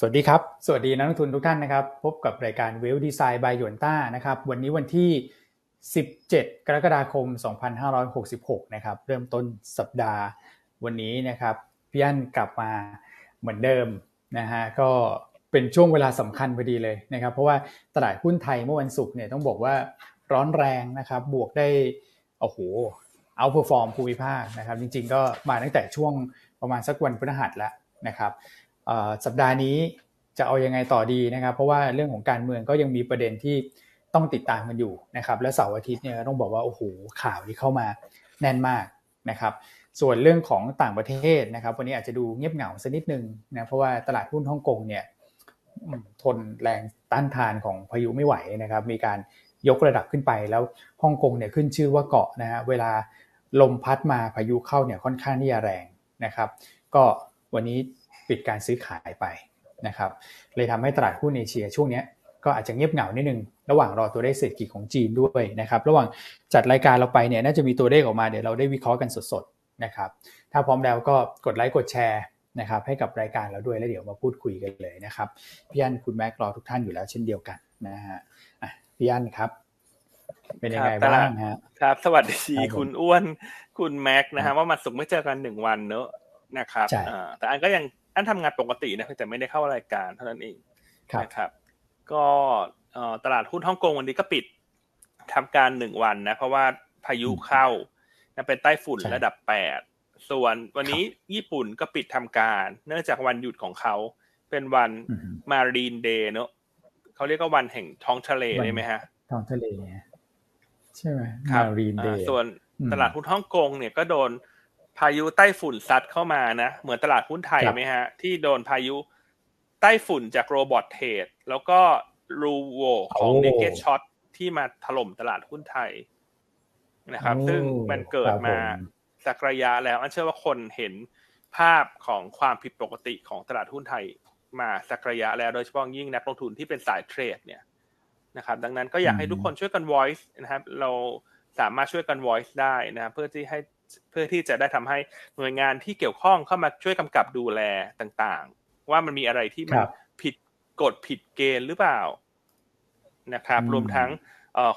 สวัสดีครับ สวัสดีนักลงทุนทุกท่านนะครับ พบกับรายการ Wealth Designs by Yuanta นะครับ วันนี้วันที่ 17 กรกฎาคม 2566 นะครับ เริ่มต้นสัปดาห์วันนี้นะครับพี่อั้นกลับมาเหมือนเดิมนะฮะก็เป็นช่วงเวลาสำคัญพอดีเลยนะครับ เพราะว่าตลาดหุ้นไทยเมื่อวันศุกร์เนี่ยต้องบอกว่าร้อนแรงนะครับ บวกได้โอ้โห outperform ภูมิภาคนะครับ จริง ๆ ก็มาตั้งแต่ช่วงประมาณสักวันพฤหัสแล้วนะครับ สัปดาห์นี้จะเอายังไงต่อดีนะครับ เพราะว่าเรื่องของการเมืองก็ยังมีประเด็นที่ต้องติดตามกันอยู่นะครับ และเสาร์อาทิตย์เนี่ยต้องบอกว่าโอ้โหข่าวที่เข้ามาแน่นมากนะครับ ส่วนเรื่องของต่างประเทศนะครับ วันนี้อาจจะดูเงียบเหงาสักนิดนึงนะเพราะว่าตลาดหุ้นฮ่องกงเนี่ยทนแรงต้านทานของพายุไม่ไหวนะครับ มีการยกระดับขึ้นไปแล้วฮ่องกงเนี่ยขึ้นชื่อว่าเกาะนะฮะเวลาลมพัดมาพายุเข้าเนี่ยค่อนข้างที่จะแรงนะครับ ก็วันนี้ ปิดการซื้อขายไปนะครับเลยทำให้ตลาดหุ้นเอเชียช่วงนี้ก็อาจจะเงียบเหงานิดนึง ระหว่างรอตัวเลขเศรษฐกิจของจีนด้วยนะครับระหว่างจัดรายการเราไปเนี่ยน่าจะมีตัวเลขออกมาเดี๋ยวเราได้วิเคราะห์กันสดๆนะครับถ้าพร้อมแล้วก็กดไลค์กดแชร์นะครับให้กับรายการเราด้วยแล้วเดี๋ยวมาพูดคุยกันเลยนะครับพี่อันคุณแม็กรอทุกท่านอยู่แล้วเช่นเดียวกันนะฮะพี่อันครับ เป็นยังไงบ้างฮะครับ สวัสดีคุณอ้วนคุณแม็กนะฮะว่ามาสุกไม่เจอกันหนึ่งวันเนอะนะครับแต่อันก็ยังอันทำงานปกตินะแต่ไม่ได้เข้ารายการเท่านั้นเองนะครับ ก็ตลาดหุ้นฮ่องกงวันนี้ก็ปิดทำการหนึ่งวันนะ เพราะว่าพายุเข้าเป็นใต้ฝุ่นระดับแปดส่วนวันนี้ญี่ปุ่นก็ปิดทำการ เนื่องจากวันหยุดของเขา เป็นวัน Marine Day เนอะเขาเรียกว่าวันแห่งท้องทะเลใช่ไหมฮะ ท้องทะเล ใช่ไหม Marine Day ส่วนตลาดหุ้นฮ่องกงเนี่ยก็โดน พายุใต้ฝุ่นซัดเข้ามานะเหมือนตลาดหุ้นไทยไหมฮะ ที่โดนพายุใต้ฝุ่นจาก robot trade แล้วก็รูโหว่ของ naked short ที่มาถล่มตลาดหุ้นไทยนะครับ ซึ่งมันเกิดมาสักระยะแล้วอันเชื่อว่าคนเห็นภาพของความผิดปกติของตลาดหุ้นไทยมาสักระยะแล้วโดยเฉพาะยิ่งนักลงทุนที่เป็นสายเทรดเนี่ยนะครับ ดังนั้นก็อยากให้ทุกคนช่วยกัน voice นะครับ เราสามารถช่วยกัน voice ได้นะเพื่อที่ให้ เพื่อที่จะได้ทำให้หน่วยงานที่เกี่ยวข้องเข้ามาช่วยกำกับดูแลต่างๆ ว่ามันมีอะไรที่มันผิดกฎผิดเกณฑ์หรือเปล่านะครับ รวมทั้ง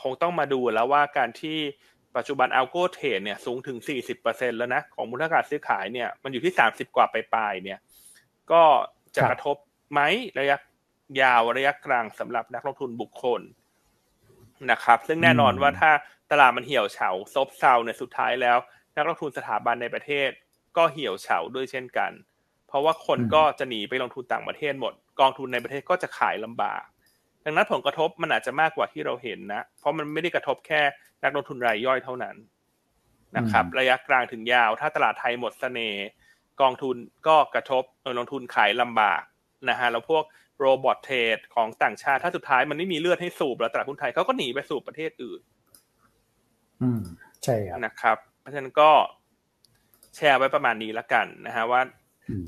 คงต้องมาดูแล้วว่าการที่ปัจจุบันอัลโกเทรดเนี่ยสูงถึง 40%แล้วนะของมูลค่าการซื้อขายเนี่ยมันอยู่ที่ 30 กว่าปลายๆเนี่ย ก็จะกระทบไหมระยะยาวระยะกลางสำหรับนักลงทุนบุคคลนะครับ ซึ่งแน่นอนว่าถ้าตลาดมันเหี่ยวเฉาซบเซาเนี่ยสุดท้ายแล้ว นักลงทุนสถาบันในประเทศ ก็เหี่ยวเฉาด้วยเช่นกัน เพราะว่าคนก็จะหนีไปลงทุนต่างประเทศหมด กองทุนในประเทศก็จะขายลำบาก ดังนั้นผลกระทบมันอาจจะมากกว่าที่เราเห็นนะ เพราะมันไม่ได้กระทบแค่นักลงทุนรายย่อยเท่านั้นนะครับ ระยะกลางถึงยาว ถ้าตลาดไทยหมดเสน่ห์กองทุนก็กระทบลงทุนขายลำบากนะฮะแล้วพวกโรบอทเทรดของต่างชาติ ถ้าสุดท้ายมันไม่มีเลือดให้สูบแล้วตลาดหุ้นไทยเขาก็หนีไปสู่ประเทศอื่น อืม ใช่ครับนะครับเพราะฉะนั้นก็แชร์ไว้ประมาณนี้ละกันนะฮะว่า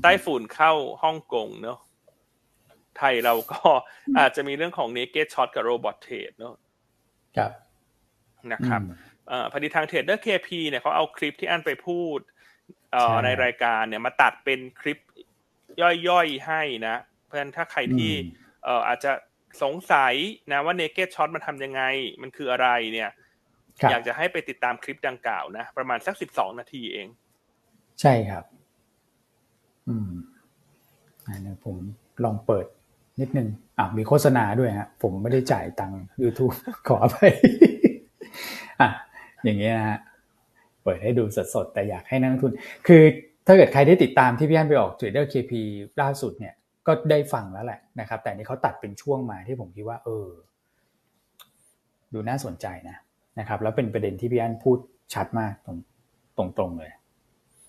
ใต้ฝุ่นเข้าฮ่องกงเนาะไทยเราก็อาจจะมีเรื่องของ naked short กับ robot trade เนาะครับนะครับอพอดีทาง Trader KP เนี่ยเขาเอาคลิปที่อันไปพูดในรายการเนี่ยมาตัดเป็นคลิปย่อยๆให้นะ เพราะฉะนั้นถ้าใครที่อาจจะสงสัยนะว่า naked short มันทำยังไง มันคืออะไรเนี่ย อยากจะให้ไปติดตามคลิปดังกล่าวนะประมาณสักสิบสองนาทีเอง ใช่ครับ อืมอันนี้ผมลองเปิดนิดนึงอะมีโฆษณาด้วยฮะ ผมไม่ได้จ่ายตังค์ YouTube ขอไปอะอย่างเงี้ยนะฮะเปิดให้ดูสดๆ แต่อยากให้นักทุน คือถ้าเกิดใครได้ติดตามที่พี่อันไปออก Trader KP ล่าสุดเนี่ยก็ได้ฟังแล้วแหละนะครับ แต่นี่เขาตัดเป็นช่วงมาที่ผมคิดว่า เออ ดูน่าสนใจนะ นะครับ แล้วเป็นประเด็นที่พี่อันพูดชัดมากตรงตรงๆเลย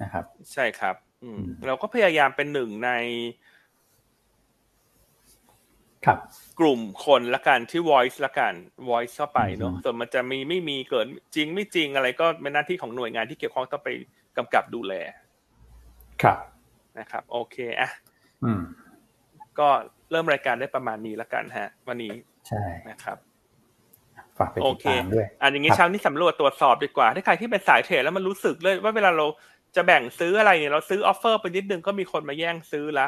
นะครับ ใช่ครับ อืมเราก็พยายามเป็นหนึ่งใน ครับ กลุ่มคนละกันที่ voice ละกัน voice เข้าไปเนาะส่วนมันจะมีไม่มีเกิดจริงไม่จริงอะไรก็เป็นหน้าที่ของหน่วยงานที่เกี่ยวข้องต้องไปกำกับดูแล ครับนะครับ โอเคอะก็เริ่มรายการได้ประมาณนี้ละกันฮะ วันนี้ใช่นะครับ ฝากไปติดตามด้วยอันอย่างนี้เช้านี้สำรวจตรวจสอบดีกว่า ถ้าใครที่เป็นสาย trade แล้วมันรู้สึกเลยว่าเวลาเราจะแบ่งซื้ออะไรเนี่ยเราซื้อ offer ไปนิดนึงก็มีคนมาแย่งซื้อละ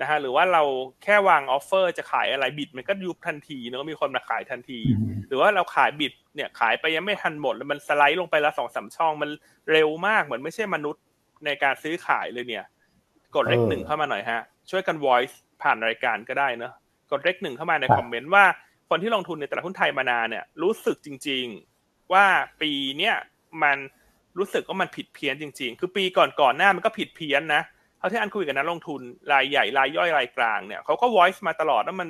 นะฮะหรือว่าเราแค่วาง offer จะขายอะไร bid มันก็ยุบทันทีเนอะมีคนมาขายทันที หรือว่าเราขาย bid เนี่ยขายไปยังไม่ทันหมดแล้วมันสไลด์ลงไปละสองสามช่องมันเร็วมากเหมือนไม่ใช่มนุษย์ในการซื้อขายเลยเนี่ย กดเลขหนึ่งเข้ามาหน่อยฮะ ช่วยกัน voice ผ่านรายการก็ได้เนอะกดเลขหนึ่งเข้ามาในคอมเมนต์ว่า คนที่ลงทุนในตลาดหุ้นไทยมานานเนี่ยรู้สึกจริง ๆ ว่าปีเนี้ยมันรู้สึกว่ามันผิดเพี้ยนจริง ๆ คือปีก่อนก่อนหน้ามันก็ผิดเพี้ยนนะเท่าที่อันคุยกับนักลงทุนรายใหญ่รายย่อยรายกลางเนี่ยเขาก็ voice มาตลอดว่ามัน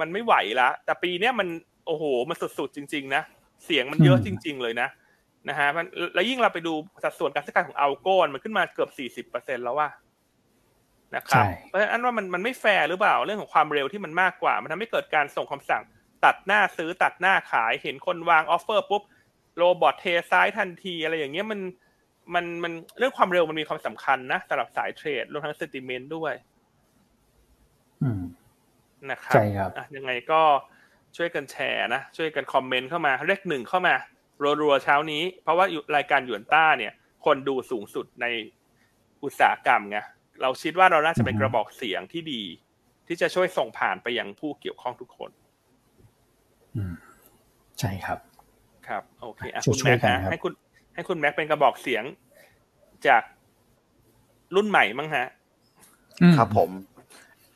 มันไม่ไหวละแต่ปีเนี้ยมันโอ้โหมันสุดๆจริง ๆ นะ เสียงมันเยอะจริง ๆ เลยนะนะฮะมันแล้วยิ่งเราไปดูสัดส่วนการซื้อขายของ algo มันขึ้นมาเกือบสี่สิบเปอร์เซ็นต์แล้วว่านะครับเพราะฉะนั้นว่ามันมันไม่แฟร์หรือเปล่าเรื่องของความเร็วที่มันมากกว่า มันทำให้เกิดการส่งคำสั่ง ตัดหน้าซื้อตัดหน้าขาย เห็นคนวาง offer ปุ๊บ robot เทซ้ายทันที อะไรอย่างเงี้ยมันมันมันเรื่องความเร็วมันมีความสำคัญนะสำหรับสาย trade รวมทั้ง sentiment ด้วย อืมนะครับใช่ครับอะยังไงก็ช่วยกันแชร์นะ ช่วยกัน comment เข้ามาเลขหนึ่งเข้ามารัวๆเช้านี้ เพราะว่ารายการหยวนต้าเนี่ย คนดูสูงสุดในอุตสาหกรรมไงเราคิดว่าเราน่าจะเป็นกระบอกเสียงที่ดี ที่จะช่วยส่งผ่านไปยังผู้เกี่ยวข้องทุกคนอืม ใช่ครับ ครับ โอเคอะช่วยคุณแม็กๆกันนะครับให้คุณ ให้คุณแม็กเป็นกระบอกเสียงจากรุ่นใหม่มั้งฮะอืมครับผม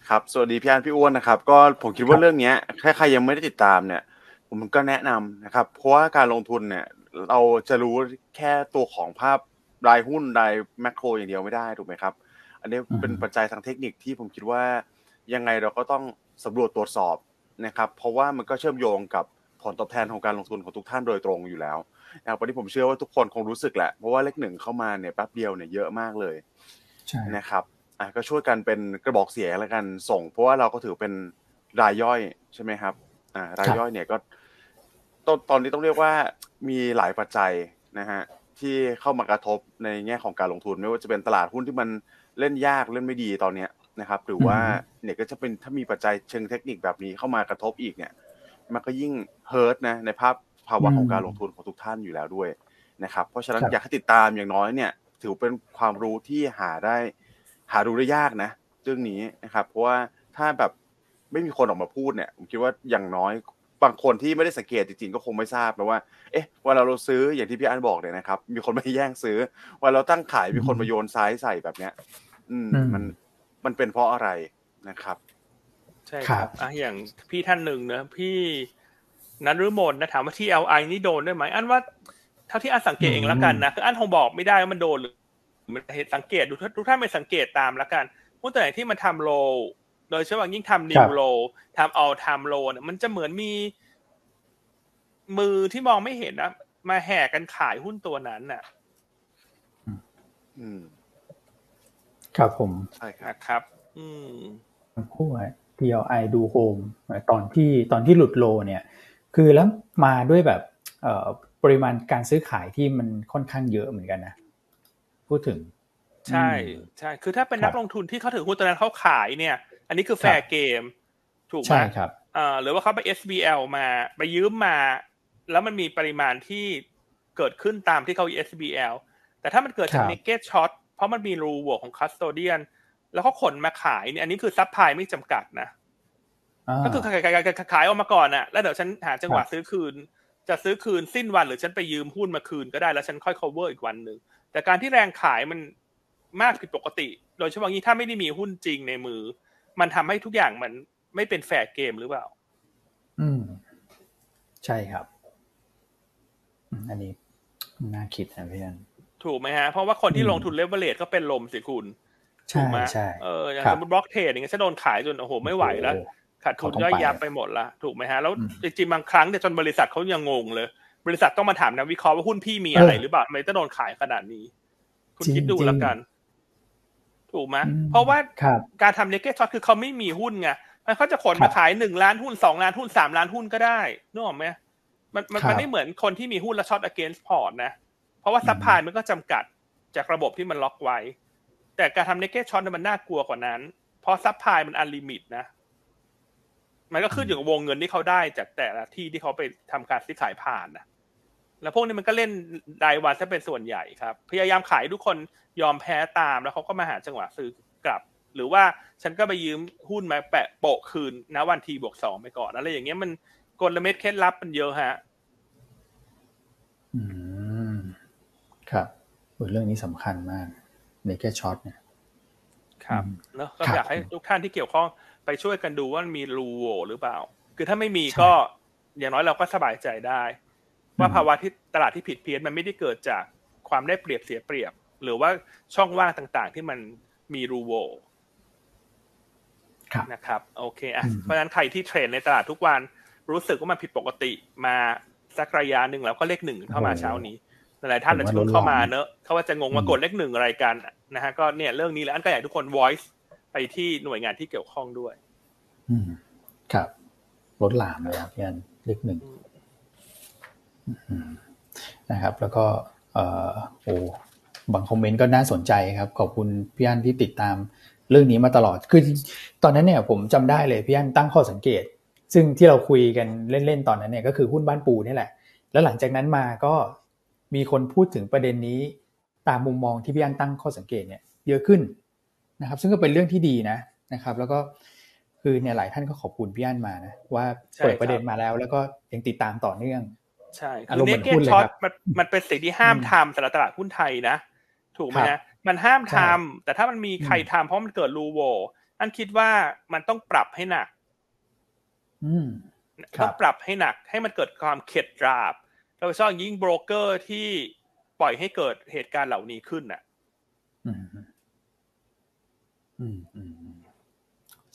ครับ สวัสดีพี่อันพี่อ้วนนะครับ ก็ผมคิดว่าเรื่องเนี้ยถ้าใครยังไม่ได้ติดตามเนี่ย ผมก็แนะนำนะครับ เพราะว่าการลงทุนเนี่ย เราจะรู้แค่ตัวของภาพรายหุ้นรายแมคโครอย่างเดียวไม่ได้ถูกไหมครับ อันนี้เป็นปัจจัยทางเทคนิคที่ผมคิดว่ายังไงเราก็ต้องสำรวจตรวจสอบ นะครับเพราะว่ามันก็เชื่อมโยงกับผลตอบแทนของการลงทุนของทุกท่านโดยตรงอยู่แล้วนะครับวันนี้ผมเชื่อว่าทุกคนคงรู้สึกแหละเพราะว่าเลขหนึ่งเข้ามาเนี่ยแป๊บเดียวเนี่ยเยอะมากเลยใช่นะครับอะก็ช่วยกันเป็นกระบอกเสียงแล้วกันส่ง เพราะว่าเราก็ถือเป็นรายย่อยใช่ไหมครับอ่ารายย่อยเนี่ยก็ตอนตอนนี้ต้องเรียกว่ามีหลายปัจจัยนะฮะที่เข้ามากระทบในแง่ของการลงทุน ไม่ว่าจะเป็นตลาดหุ้นที่มันเล่นยากเล่นไม่ดีตอนเนี้ย นะครับ หรือว่าเนี่ยก็จะเป็นถ้ามีปัจจัยเชิงเทคนิคแบบนี้เข้ามากระทบอีกเนี่ย มันก็ยิ่งเฮิร์ตนะในภาพภาวะของการลงทุนของทุกท่านอยู่แล้วด้วยนะครับ เพราะฉะนั้นอยากให้ติดตามอย่างน้อยเนี่ย ถือเป็นความรู้ที่หาได้ หาดูได้ยากนะเรื่องนี้นะครับ เพราะว่าถ้าแบบไม่มีคนออกมาพูดเนี่ยผมคิดว่าอย่างน้อยบางคนที่ไม่ได้สังเกตจริงๆก็คงไม่ทราบนะว่า เอ๊ะเวลาเราซื้ออย่างที่พี่อันบอกเนี่ยนะครับ มีคนมาแย่งซื้อเวลาเราตั้งขายมีคนมาโยนซ้ายใส่แบบเนี้ย อืม มัน มันเป็นเพราะอะไรนะครับ ใช่ครับอะอย่างพี่ท่านหนึ่งเนอะพี่นันรุมนนะถามว่าที่ LI นี่โดนด้วยไหมอันว่าเท่าที่อันสังเกตเองแล้วกันนะคืออันคงบอกไม่ได้ว่ามันโดนหรือมันเหตุสังเกตดูทุกท่านไปสังเกตตามแล้วกันหุ้นตัวไหนที่มันทำโลโดยเฉพาะยิ่งทำนิวโลทำเอาทำโลเนี่ยมันจะเหมือนมี มือที่มองไม่เห็นนะมาแห่กันขายหุ้นตัวนั้นน่ะ อืม ครับผมใช่ครับนะครับ อืมพูด TLI ดูโฮมตอนที่ตอนที่หลุดโลเนี่ย คือแล้วมาด้วยแบบเอ่อปริมาณการซื้อขายที่มันค่อนข้างเยอะเหมือนกันนะ พูดถึง ใช่ใช่คือถ้าเป็นครับนักลงทุนที่เขาถือหุ้นตัวนั้นเขาขายเนี่ย อันนี้คือแฟครัร์บเกม ถูกไหมใช่ครับเอ่อหรือว่าเขาไป SBL มา ไปยืมมา แล้วมันมีปริมาณที่เกิดขึ้นตามที่เขา SBL แต่ถ้ามันเกิดจากครับ เนเกตช็อตเพราะมันมีรูโหว่ของ custodian แล้วเขาขนมาขายเนี่ยอันนี้คือ supply ไม่จำกัดนะาก็คือขายขายขายขายขายออกมาก่อนอะแล้วเดี๋ยวฉันหาจังหวะครับซื้อคืน จะซื้อคืนสิ้นวันหรือฉันไปยืมหุ้นมาคืนก็ได้แล้วฉันค่อย cover อีกวันหนึ่งแต่การที่แรงขายมันมากผิดปกติ โดยเฉพาะยิ่งถ้าไม่ได้มีหุ้นจริงในมือ มันทำให้ทุกอย่างมันไม่เป็น fair game หรือเปล่า อืม ใช่ครับอืมอันนี้น่าคิดนะพี่อัน ถูกไหมฮะ เพราะว่าคนที่อืมลงทุนเลเวลเลตก็เป็นลมสิคุณใช่ถูกไหมใช่เอออย่างครับสมมติ block trade อย่างเงี้ยฉันโดนขายจนโอ้โหไม่ไหวแล้วโอ้โหขาดทุนเขาต้องย่อยยับไปไปหมดละถูกไหมฮะแล้วอืมจริงๆบางครั้งเนี่ยจนบริษัทเขายังงงเลย บริษัทต้องมาถามนักวิเคราะห์ว่าหุ้นพี่มีอะไรเออหรือเปล่าทำไมต้องโดนขายขนาดนี้ คุณจริงคิดดูจริงแล้วกัน ถูกไหมอืมเพราะว่าครับการทำเลเก t ช็อตคือเขาไม่มีหุ้นไงมันเขาจะขนครัมาขายหนึ่งล้านหุ้นสองล้านหุ้นสามล้านหุ้นก็ได้นึกออกไหมมันมันครับมันไม่เหมือนคนที่มีหุ้นแล้วช็อต against port นะ เพราะว่า supply มันก็จำกัดจากระบบที่มันล็อกไว้ แต่การทำเลเก t ช็อตมันน่ากลัวกว่านั้น เพราะ supply มัน unlimit นะ มันก็ขึ้นอยู่กับวงเงินที่เขาได้จากแต่ละที่ที่เขาไปทำการซื้อขายผ่านนะแล้วพวกนี้มันก็เล่นรายวันซะเป็นส่วนใหญ่ครับ พยายามขายให้ทุกคนยอมแพ้ตามแล้วเขาก็มาหาจังหวะซื้อกลับ หรือว่าฉันก็ไปยืมหุ้นมาแปะโปะคืนนะวันทีบวกสองไปก่อนอะไรอย่างเงี้ยมันกลเม็ดเคล็ดลับมันเยอะฮะ อืม ครับเรื่องนี้สำคัญมากในแค่ช็อตเนี่ยครับเนอะก็อยากให้ทุกท่านที่เกี่ยวข้องไปช่วยกันดูว่ามันมีรูโหว่หรือเปล่า คือถ้าไม่มีก็อย่างน้อยเราก็สบายใจได้ ว่าภาวะที่ตลาดที่ผิดเพี้ยนมันไม่ได้เกิดจากความได้เปรียบเสียเปรียบ หรือว่าช่องว่างต่างๆ ที่มันมีรูโหว่นะครับโอเคอะเพราะฉะนั้นใครที่เทรดในตลาดทุกวันรู้สึกว่ามันผิดปกติมาสักระยะหนึ่งแล้วก็เลขหนึ่งเข้ามาเช้านี้ หลายท่านอาจจะเข้ามาเนอะเขาว่าจะงงว่ากดเลขหนึ่งอะไรกันนะฮะก็เนี่ยเรื่องนี้แล้วอันก็อยากทุกคน voice ไปที่หน่วยงานที่เกี่ยวข้องด้วย อืมครับลดหลามเลยครับพี่อันเลขหนึ่งนะครับ แล้วก็เอ่อโอ้บางคอมเมนต์ก็น่าสนใจครับ ขอบคุณพี่อันที่ติดตามเรื่องนี้มาตลอด คือตอนนั้นเนี่ยผมจำได้เลยพี่อันตั้งข้อสังเกต ซึ่งที่เราคุยกันเล่นๆตอนนั้นเนี่ยก็คือหุ้นบ้านปูนี่แหละ แล้วหลังจากนั้นมาก็ มีคนพูดถึงประเด็นนี้ตามมุมมองที่พี่อันตั้งข้อสังเกตเนี่ยเยอะขึ้นนะครับ ซึ่งก็เป็นเรื่องที่ดีนะนะครับ แล้วก็คือเนี่ยหลายท่านก็ขอบคุณพี่อันมานะว่าเปิดประเด็นมาแล้ว แล้วก็ยังติดตามต่อเนื่อง ใช่คือเนเก็ตช็อตมันมันเป็นสิ่งที่ห้ามทำสำหรับตลาดหุ้นไทยนะ ถูกไหมนะมันห้ามทำแต่ถ้ามันมีใครทำเพราะมันเกิดรูโวอันคิดว่ามันต้องปรับให้หนักต้องปรับให้หนัก ให้มันเกิดความเข็ดดราบ โดยเฉพาะยิ่งโบรกเกอร์ที่ปล่อยให้เกิดเหตุการณ์เหล่านี้ขึ้นน่ะ อืมอืมอืม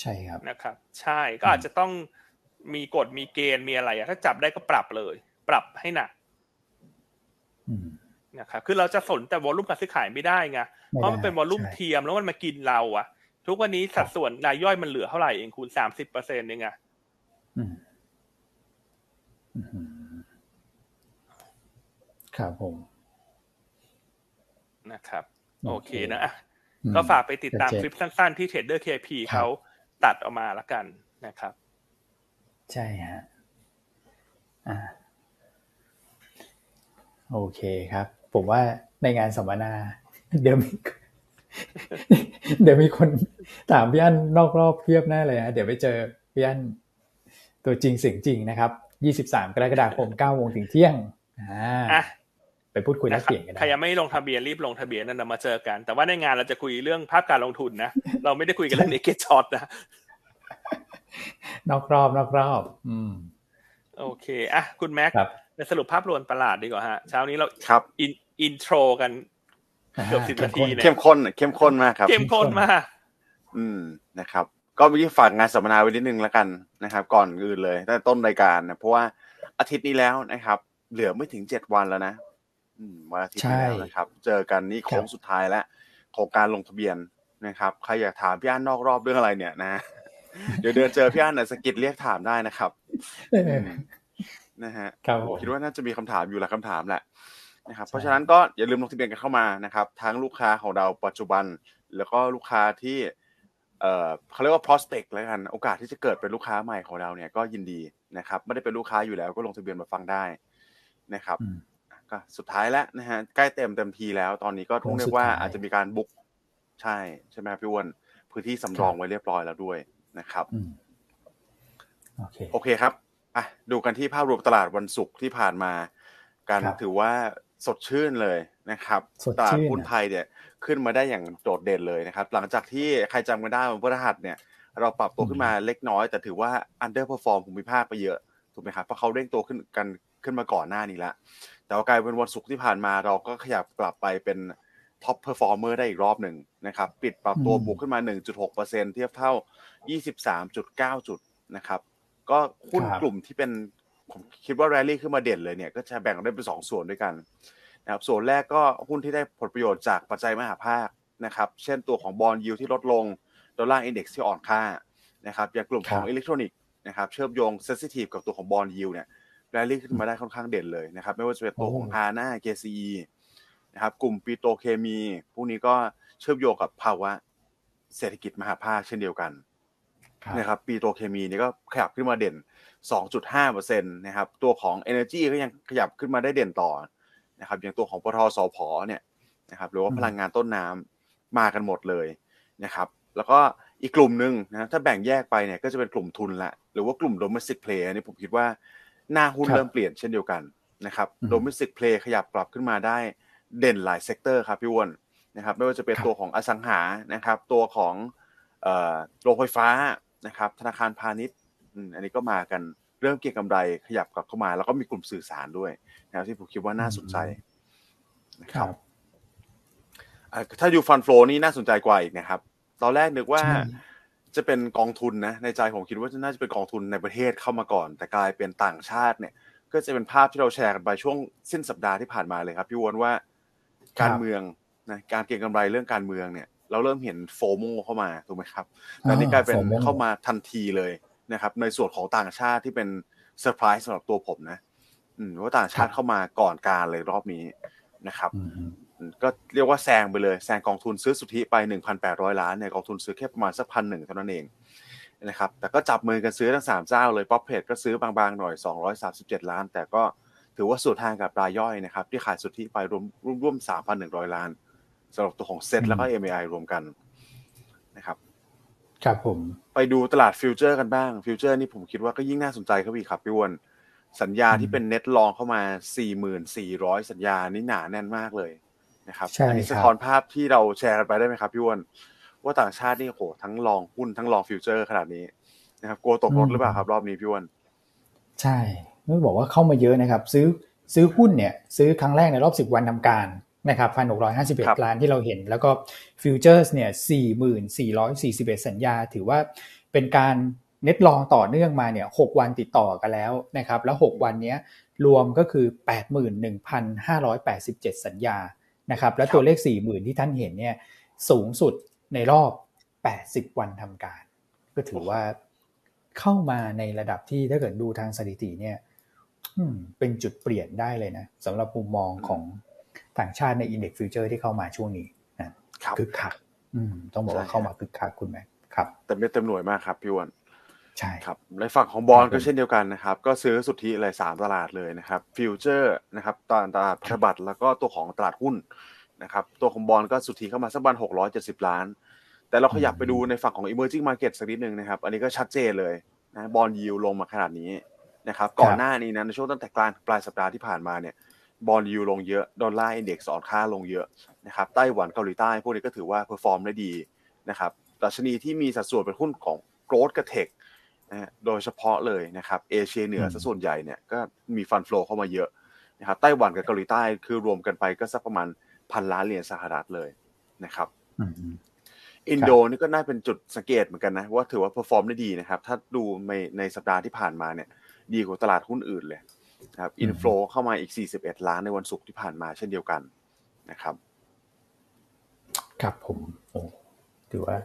ใช่ครับนะครับ ใช่ก็อาจจะต้องมีกฎมีเกณฑ์มีอะไรถ้าจับได้ก็ปรับเลย ปรับให้หนักนะครับคือเราจะสนแต่วอลุ่มการซื้อขายไม่ได้ไงเพราะมันเป็นวอลุ่มเทียมแล้วมันมากินเราอะทุกวันนี้สัดส่วนรายย่อยมันเหลือเท่าไหร่เองคูณสามสิบเปอร์เซ็นต์เองอะ ครับผมนะครับ โอเคนะก็ฝากไปติดตามคลิปสั้นๆที่เทรดเดอร์เคพีเขาตัดออกมาแล้วกันนะครับ ใช่ฮะอ่าโอเคครับ ผมว่าในงานสัมมนา เดี๋ยวมีเดี๋ยวมีคนถามพี่อั้นนอกรอบเพียบแน่เลยฮะเดี๋ยวไปเจอพี่อั้นตัวจริงเสียงจริงนะครับ 23 กรกฎาคม9โมงถึงเที่ยงอ่า ไปพูดคุยแลกเปลี่ยนกันใครยังไม่ลงทะเบียนรีบลงทะเบียนนั่นมาเจอกัน แต่ว่าในงานเราจะคุยเรื่องภาพการลงทุนนะ เราไม่ได้คุยกันเรื่อง naked short นะนอกรอบนอกรอบอืมโอเคอะคุณแม็กในสรุปภาพรวมตลาดดีกว่าฮะเช้านี้เราครับอิน intro กันเกือบสิบนาทีเนี่ยเข้มข้นเข้มข้นมากครับ เข้มข้นมากอืมนะครับ ก็วิธีฝากงานสัมมนาไว้นิดนึงแล้วกันนะครับ ก่อนอื่นเลยตั้งต้นรายการนะเพราะว่าอาทิตย์นี้แล้วนะครับ เหลือไม่ถึงเจ็ดวันแล้วนะ วันอาทิตย์แล้วนะครับ เจอกันนี่โค้งสุดท้ายแล้วของการลงทะเบียนนะครับใครอยากถามพี่อันนอกรอบเรื่องอะไรเนี่ยนะ เดี๋ยวเดินเจอพี่อันสกิดเรียกถามได้นะครับนะฮะคิดว่าน่าจะมีคำถามอยู่หลายคำถามแหละนะครับ เพราะฉะนั้นก็อย่าลืมลงทะเบียนกันเข้ามานะครับ ทั้งลูกค้าของเราปัจจุบัน แล้วก็ลูกค้าที่เอ่อเขาเรียกว่า prospect แล้วกัน โอกาสที่จะเกิดเป็นลูกค้าใหม่ของเราเนี่ยก็ยินดีนะครับ ไม่ได้เป็นลูกค้าอยู่แล้วก็ลงทะเบียนมาฟังได้นะครับ ก็สุดท้ายแล้วนะฮะใกล้เต็มเต็มทีแล้ว ตอนนี้ก็ต้องเรียกว่าอาจจะมีการบุ๊กใช่ใช่ไหมพี่อ้วนพื้นที่สำรองไว้เรียบร้อยแล้วด้วยนะครับโอเคโอเคครับอะดูกันที่ภาพรวมตลาดวันศุกร์ที่ผ่านมาการถือว่าสดชื่นเลยนะครับตลาดหุ้นไทยเนี่ยขึ้นมาได้อย่างโดดเด่นเลยนะครับ หลังจากที่ใครจำกันได้วันพฤหัสเนี่ย เราปรับตัวขึ้นมาเล็กน้อย แต่ถือว่า underperform ภูมิภาคไปเยอะถูกไหมครับเพราะเขาเร่งตัวขึ้นกัน ขึ้นมาก่อนหน้านี้แล้วแต่ว่ากลายเป็นวันศุกร์ที่ผ่านมาเราก็ขยับกลับไปเป็น top performer ได้อีกรอบหนึ่งนะครับ ปิดปรับตัวบวกขึ้นมา 1.6%เทียบเท่า 23.9 จุดนะครับ ก็หุ้นกลุ่มที่เป็นผมคิดว่าแรลลี่ขึ้นมาเด่นเลยเนี่ย ก็จะแบ่งได้เป็นสองส่วนด้วยกันนะครับส่วนแรกก็หุ้นที่ได้ผลประโยชน์จากปัจจัยมหภาคนะครับ เช่นตัวของ bond yield ที่ลดลง dollar index ที่อ่อนค่านะครับอย่างกลุ่มของอิเล็กทรอนิกส์นะครับ เชื่อมโยง sensitive กับตัวของ bond yield เนี่ย แรลลี่ขึ้นมาได้ค่อนข้างเด่นเลยนะครับ ไม่ว่าจะเป็นตัวของ HANA KCE นะครับ กลุ่มปิโตเคมี พวกนี้ก็เชื่อมโยงกับภาวะเศรษฐกิจมหาภาคเช่นเดียวกันนะครับปิโตเคมีนี่ก็ขยับขึ้นมาเด่น 2.5%นะครับ ตัวของ Energy ก็ยังขยับขึ้นมาได้เด่นต่อนะครับ อย่างตัวของปทสพเนี่ยนะครับ หรือว่าพลังงานต้นน้ำมากันหมดเลยนะครับ แล้วก็อีกกลุ่มหนึ่งนะถ้าแบ่งแยกไปเนี่ยก็จะเป็นกลุ่มทุนละหรือว่ากลุ่ม domestic play อันนี้ผมคิดว่า หน้าหุ้นเริ่มเปลี่ยนเช่นเดียวกันนะครับ domestic play ขยับปรับขึ้นมาได้เด่นหลาย sector ครับพี่วอนนะครับไม่ว่าจะเป็นตัวของอสังหานะครับ ตัวของโรงไฟฟ้านะครับ ธนาคารพาณิชย์อันนี้ก็มากันเริ่มเก็งกำไรขยับกลับเข้ามา แล้วก็มีกลุ่มสื่อสารด้วยนะครับที่ผมคิดว่าน่าสนใจนะครับถ้าดู fund flow นี่น่าสนใจกว่าอีกนะครับ ตอนแรกนึกว่า จะเป็นกองทุนนะในใจผมคิดว่าน่าจะเป็นกองทุนในประเทศเข้ามาก่อน แต่กลายเป็นต่างชาติเนี่ย ก็จะเป็นภาพที่เราแชร์กันไปช่วงสิ้นสัปดาห์ที่ผ่านมาเลยครับพี่วอนว่าการเมืองนะการเก็งกำไรเรื่องการเมืองเนี่ย เราเริ่มเห็นโฟโมเข้ามาถูกไหมครับแต่นี่กลายเป็นเข้ามาทันทีเลยนะครับ ในส่วนของต่างชาติที่เป็นเซอร์ไพรส์สำหรับตัวผมนะว่าต่างชาติเข้ามาก่อนการเลยรอบนี้นะครับ ก็เรียกว่าแซงไปเลยแซงกองทุนซื้อสุทธิไป 1,800 ล้านเนี่ยกองทุนซื้อแค่ประมาณสักพันหนึ่งเท่านั้นเองนะครับแต่ก็จับมือกันซื้อทั้งสามเจ้าเลยป๊อปเพจก็ซื้อบางๆหน่อย 237 ล้าน แต่ก็ถือว่าสุดทางกับรายย่อยนะครับที่ขายสุทธิไปรวมร่วม 3,100 ล้านสำหรับตัวของเซ็ตแล้วก็ MAI รวมกันนะครับครับผมไปดูตลาด future กันบ้าง future นี่ผมคิดว่าก็ยิ่งน่าสนใจครับพี่ครับพี่วอนสัญญาที่เป็น net long เข้ามา 4,400 สัญญานี่หนาแน่นมากเลย นะครับอันนี้สะท้อนภาพที่เราแชร์กันไปได้ไหมครับพี่วอนว่าต่างชาตินี่โหทั้ง long หุ้นทั้ง long future ขนาดนี้นะครับกลัวตกรถหรือเปล่าครับ รอบนี้พี่วอนใช่ไม่บอกว่าเข้ามาเยอะนะครับ ซื้อซื้อหุ้นเนี่ยซื้อครั้งแรกในรอบ10วันทำการนะครับพันหกร้อยห้าสิบเอ็ดล้านที่เราเห็น แล้วก็ futures เนี่ยสี่หมื่นสี่ร้อยสี่สิบเอ็ดสัญญา ถือว่าเป็นการ net long ต่อเนื่องมาเนี่ยหกวันติดต่อกันแล้วนะครับ แล้วหกวันนี้รวมก็คือแปดหมื่นหนึ่งพันห้าร้อยแปดสิบเจ็ดสัญญา นะครับแล้วตัวเลขสี่หมื่นที่ท่านเห็นเนี่ยสูงสุดในรอบแปดสิบวันทำการ ก็ถือว่าเข้ามาในระดับที่ถ้าเกิดดูทางสถิติเนี่ยเป็นจุดเปลี่ยนได้เลยนะสำหรับมุมมองของต่างชาติใน index future ที่เข้ามาช่วงนี้นะคึกคักต้องบอกว่าเข้ามาคึกคักคุณแม็กครับ แต่ไม่เต็มหน่วยมากครับพี่วอน ใช่ครับในฝั่งของบอนด์ก็เช่นเดียวกันนะครับ ก็ซื้อสุทธิเลยสามตลาดเลยนะครับ future นะครับตลาดพันธบัตรแล้วก็ตัวของตลาดหุ้นนะครับตัวของบอนด์ก็สุทธิเข้ามาสักประมาณหกร้อยเจ็ดสิบล้าน แต่เราขยับไปดูในฝั่งของ emerging market สักนิดนึงนะครับ อันนี้ก็ชัดเจนเลยนะ bond yield ลงมาขนาดนี้นะครับก่อนหน้านี้นะในช่วงตั้งแต่กลางปลายสัปดาห์ที่ผ่านมาเนี่ย bond yield ลงเยอะ dollar index อ่อนค่าลงเยอะนะครับไต้หวันเกาหลีใต้ พวกนี้ก็ถือว่า perform ได้ดีนะครับดัชนีที่มีสัดส่วนเป็นหุ้นของ growth กับ tech นะโดยเฉพาะเลยนะครับเอเชียเหนือส่วนใหญ่เนี่ยก็มี fund flow เข้ามาเยอะนะครับไต้หวันกับเกาหลีใต้คือรวมกันไปก็สักประมาณพันล้านเหรียญสหรัฐเลยนะครับอินโดนี่ก็น่าเป็นจุดสังเกตเหมือนกันนะว่าถือว่า perform ได้ดีนะครับ ถ้าดูในในสัปดาห์ที่ผ่านมาเนี่ย ดีกว่าตลาดหุ้นอื่นเลยครับ inflow เข้ามาอีก 41 ล้านในวันศุกร์ที่ผ่านมาเช่นเดียวกันนะครับ ครับผมโอ้ถือว่า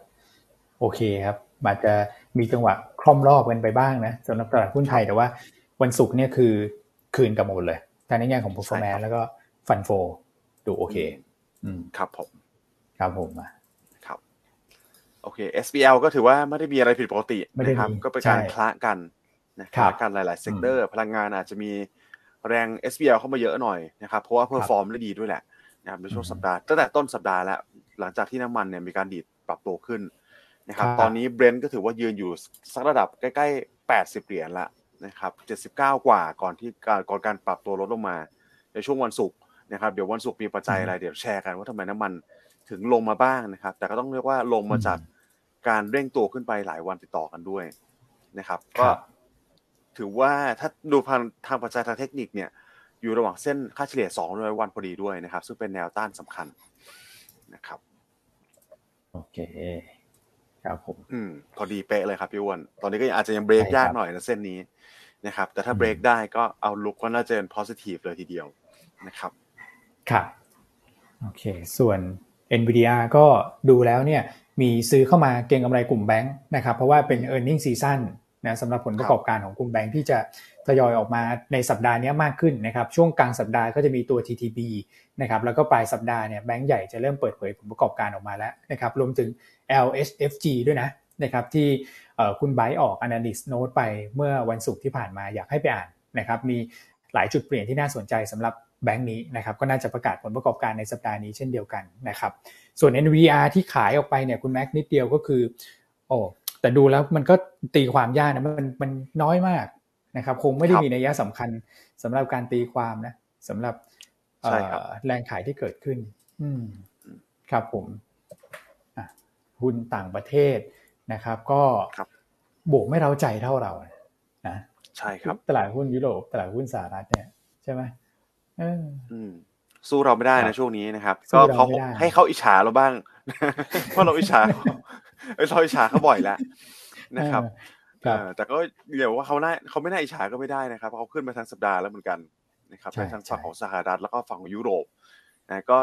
โอเคครับ อาจจะมีจังหวะคล่อมรอบกันไปบ้างนะสำหรับตลาดหุ้นไทยแต่ว่าวันศุกร์เนี่ยคือคืนกลับหมดเลยทั้งในแง่ของ performance แล้วก็ fund flowดูโอเค อืมครับผม ครับผมครับโอเค SBL ก็ถือว่าไม่ได้มีอะไรผิดปกตินะครับก็เป็นการคละกันนะครับการหลายๆ sector พลังงานอาจจะมีแรง SBL เข้ามาเยอะหน่อยนะครับเพราะว่า perform ได้ดีด้วยแหละนะครับในช่วงสัปดาห์ตั้งแต่ต้นสัปดาห์แล้ว หลังจากที่น้ำมันเนี่ยมีการดีดปรับตัวขึ้น นะครับตอนนี้เบรนท์ก็ถือว่ายืนอยู่สักระดับใกล้ๆ 80 เหรียญละนะครับ79 กว่าก่อนที่การก่อนการปรับตัวลดลงมา ในช่วงวันศุกร์นะครับเดี๋ยววันศุกร์มีปัจจัยอะไรเดี๋ยวแชร์กันว่าทำไมน้ำมันถึงลงมาบ้างนะครับ แต่ก็ต้องเรียกว่าลงมาจากการเร่งตัวขึ้นไปหลายวันติดต่อกันด้วยนะครับก็ถือว่าถ้าดูทางทางปัจจัยทางเทคนิคเนี่ยอยู่ระหว่างเส้นค่าเฉลี่ย200วันพอดีด้วยนะครับ ซึ่งเป็นแนวต้านสำคัญนะครับ โอเค ครับผมอืมพอดีเป๊ะเลยครับพี่อ้วนตอนนี้ก็อาจจะยังเบรกยากหน่อยนะเส้นนี้นะครับ แต่ถ้าเบรกได้ก็เอาลุกก็น่าจะเป็น positive เลยทีเดียวนะครับครับโอเค ส่วน NVIDIA ก็ดูแล้วเนี่ยมีซื้อเข้ามาเก็งกำไรกลุ่มแบงค์นะครับ เพราะว่าเป็น e a r n i n g ็ season นะสำหรับผลประกอบการของกลุ่มแบงค์ที่จะทยอยออกมาในสัปดาห์นี้มากขึ้นนะครับช่วงกลางสัปดาห์ก็จะมีตัว TTB นะครับแล้วก็ปลายสัปดาห์เนี่ยแบงค์ใหญ่จะเริ่มเปิดเผยผลประกอบการออกมาแล้วนะครับรวมถึง LHFG ด้วยนะนะครับที่คุณไบออก Analyst Note ไปเมื่อวันศุกร์ที่ผ่านมาอยากให้ไปอ่านนะครับมีหลายจุดเปลี่ยนที่น่าสนใจสำหรับแบงก์นี้นะครับก็น่าจะประกาศผลประกอบการในสัปดาห์นี้เช่นเดียวกันนะครับส่วน NVR ที่ขายออกไปเนี่ยคุณแม็กนิดเดียวก็คือโอ้ แต่ดูแล้วมันก็ตีความยากนะมันมันน้อยมากนะครับ คงไม่ได้มีนัยสำคัญสำหรับการตีความนะสำหรับแรงขายที่เกิดขึ้น อืมครับผมหุ้นต่างประเทศนะครับ ก็บวกไม่เร้าใจเท่าเรานะใช่ครับ ตลาดหุ้นยุโรปตลาดหุ้นสหรัฐเนี่ยใช่ไหมอืมสู้เราไม่ได้นะช่วงนี้นะครับ ก็เขาให้เขาอิจฉาเราบ้างเพราะเราอิจฉา เออเราอิจฉาเขาบ่อยแล้วนะครับแต่ก็เดี๋ยวว่าเขาน่าเขาไม่น่าอิจฉาก็ไม่ได้นะครับเพราะเขาขึ้นมาทั้งสัปดาห์แล้วเหมือนกันนะครับทั้งฝั่งของสหรัฐแล้วก็ฝั่งของยุโรปนะก็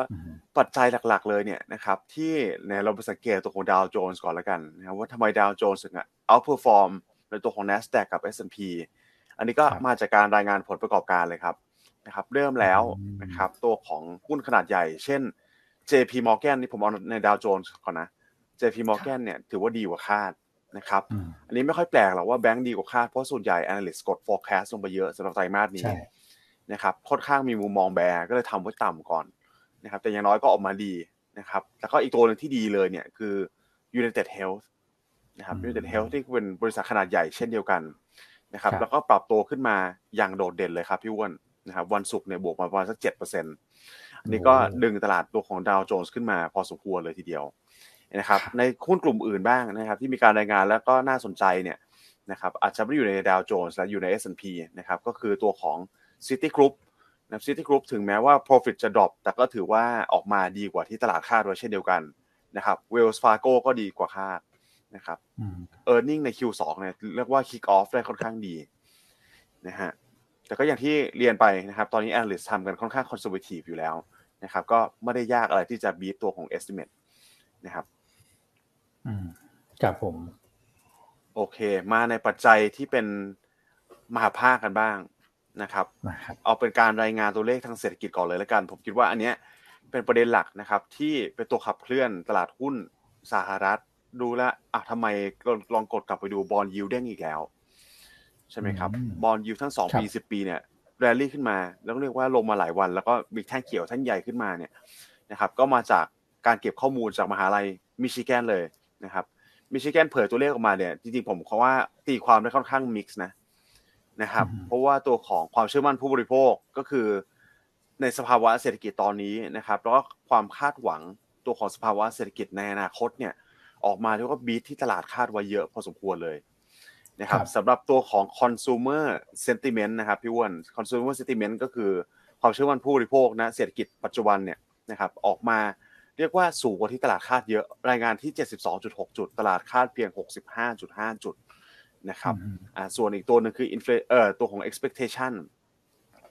ปัจจัยหลักๆเลยเนี่ยนะครับที่ในเราไปสังเกตตัวของดาวโจนส์ก่อนแล้วกันนะว่าทำไมดาวโจนส์ถึง outperform ในตัวของ NASDAQ กับ S&P อันนี้ก็มาจากการรายงานผลประกอบการเลยครับนะครับเริ่มแล้วนะครับตัวของหุ้นขนาดใหญ่ เช่น JP Morgan นี่ผมเอาในดาวโจนส์ก่อนนะ JP Morgan เนี่ยถือว่าดีกว่าคาดนะครับ อันนี้ไม่ค่อยแปลกหรอกว่าแบงก์ดีกว่าคาด เพราะส่วนใหญ่ analyst กด forecast ลงไปเยอะสำหรับไตรมาสนี้นะครับค่อนข้างมีมุมมองแบร์ก็เลยทำไว้ต่ำก่อนนะครับ แต่อย่างน้อยก็ออกมาดีนะครับ แล้วก็อีกตัวหนึ่งที่ดีเลยเนี่ยคือ United Health นะครับ United Health ที่เป็นบริษัทขนาดใหญ่เช่นเดียวกันนะครับ แล้วก็ปรับตัวขึ้นมาอย่างโดดเด่นเลยครับพี่อ้วนนะครับวันศุกร์เนี่ยบวกมาประมาณสักเจ็ดเปอร์เซ็นต์อันนี้ก็ดึงตลาดตัวของดาวโจนส์ขึ้นมาพอสมควรเลยทีเดียว นะครับในหุ้นกลุ่มอื่นบ้างนะครับ ที่มีการรายงานแล้วก็น่าสนใจเนี่ยนะครับอาจจะไม่อยู่ในดาวโจนส์และอยู่ใน S&P นะครับก็คือตัวของ City Group นะ City Group ถึงแม้ว่า profit จะ drop แต่ก็ถือว่าออกมาดีกว่าที่ตลาดคาดไว้เช่นเดียวกันนะครับ Wells Fargo ก็ดีกว่าคาดนะครับ earning ใน Q2 เนี่ยเรียกว่า kick off ได้ค่อนข้างดีนะฮะแต่ก็อย่างที่เรียนไปนะครับ ตอนนี้ analyst ทำกันค่อนข้าง conservative อยู่แล้วนะครับก็ไม่ได้ยากอะไรที่จะ beat ตัวของ estimate นะครับ อืมครับผม โอเค มาในปัจจัยที่เป็นมหาภาคกันบ้างนะครับเอาเป็นการรายงานตัวเลขทางเศรษฐกิจก่อนเลยแล้วกัน ผมคิดว่าอันเนี้ยเป็นประเด็นหลักนะครับ ที่เป็นตัวขับเคลื่อนตลาดหุ้นสหรัฐ ดูแลอะทำไมลองกดกลับไปดู bond yield เด้งอีกแล้ว ใช่ไหมครับ bond yield ทั้งสองปีสิบปีเนี่ยแรลลี่ขึ้นมา แล้วเรียกว่าลงมาหลายวัน แล้วก็มีแท่งเขียวแท่งใหญ่ขึ้นมาเนี่ยนะครับ ก็มาจากการเก็บข้อมูลจากมหาลัยมิชิแกนเลย นะครับมิชิแกนเผยตัวเลขออกมาเนี่ยจริงๆผมเขาว่าตีความได้ค่อนข้าง mix นะนะครับ เพราะว่าตัวของความเชื่อมั่นผู้บริโภคก็คือในสภาวะเศรษฐกิจตอนนี้นะครับ แล้วก็ความคาดหวังตัวของสภาวะเศรษฐกิจในอนาคตเนี่ย ออกมาเรียกว่าบีทที่ตลาดคาดไว้เยอะพอสมควรเลยนะครับสำหรับตัวของ consumer sentiment นะครับพี่อ้วน consumer sentiment ก็คือความเชื่อมั่นผู้บริโภคนะเศรษฐกิจปัจจุบันเนี่ยนะครับออกมา เรียกว่าสูงกว่าที่ตลาดคาดเยอะรายงานที่ 72.6 จุด ตลาดคาดเพียง 65.5 จุดนะครับอ่าส่วนอีกตัวหนึ่งคือ infl เอ่อตัวของ expectation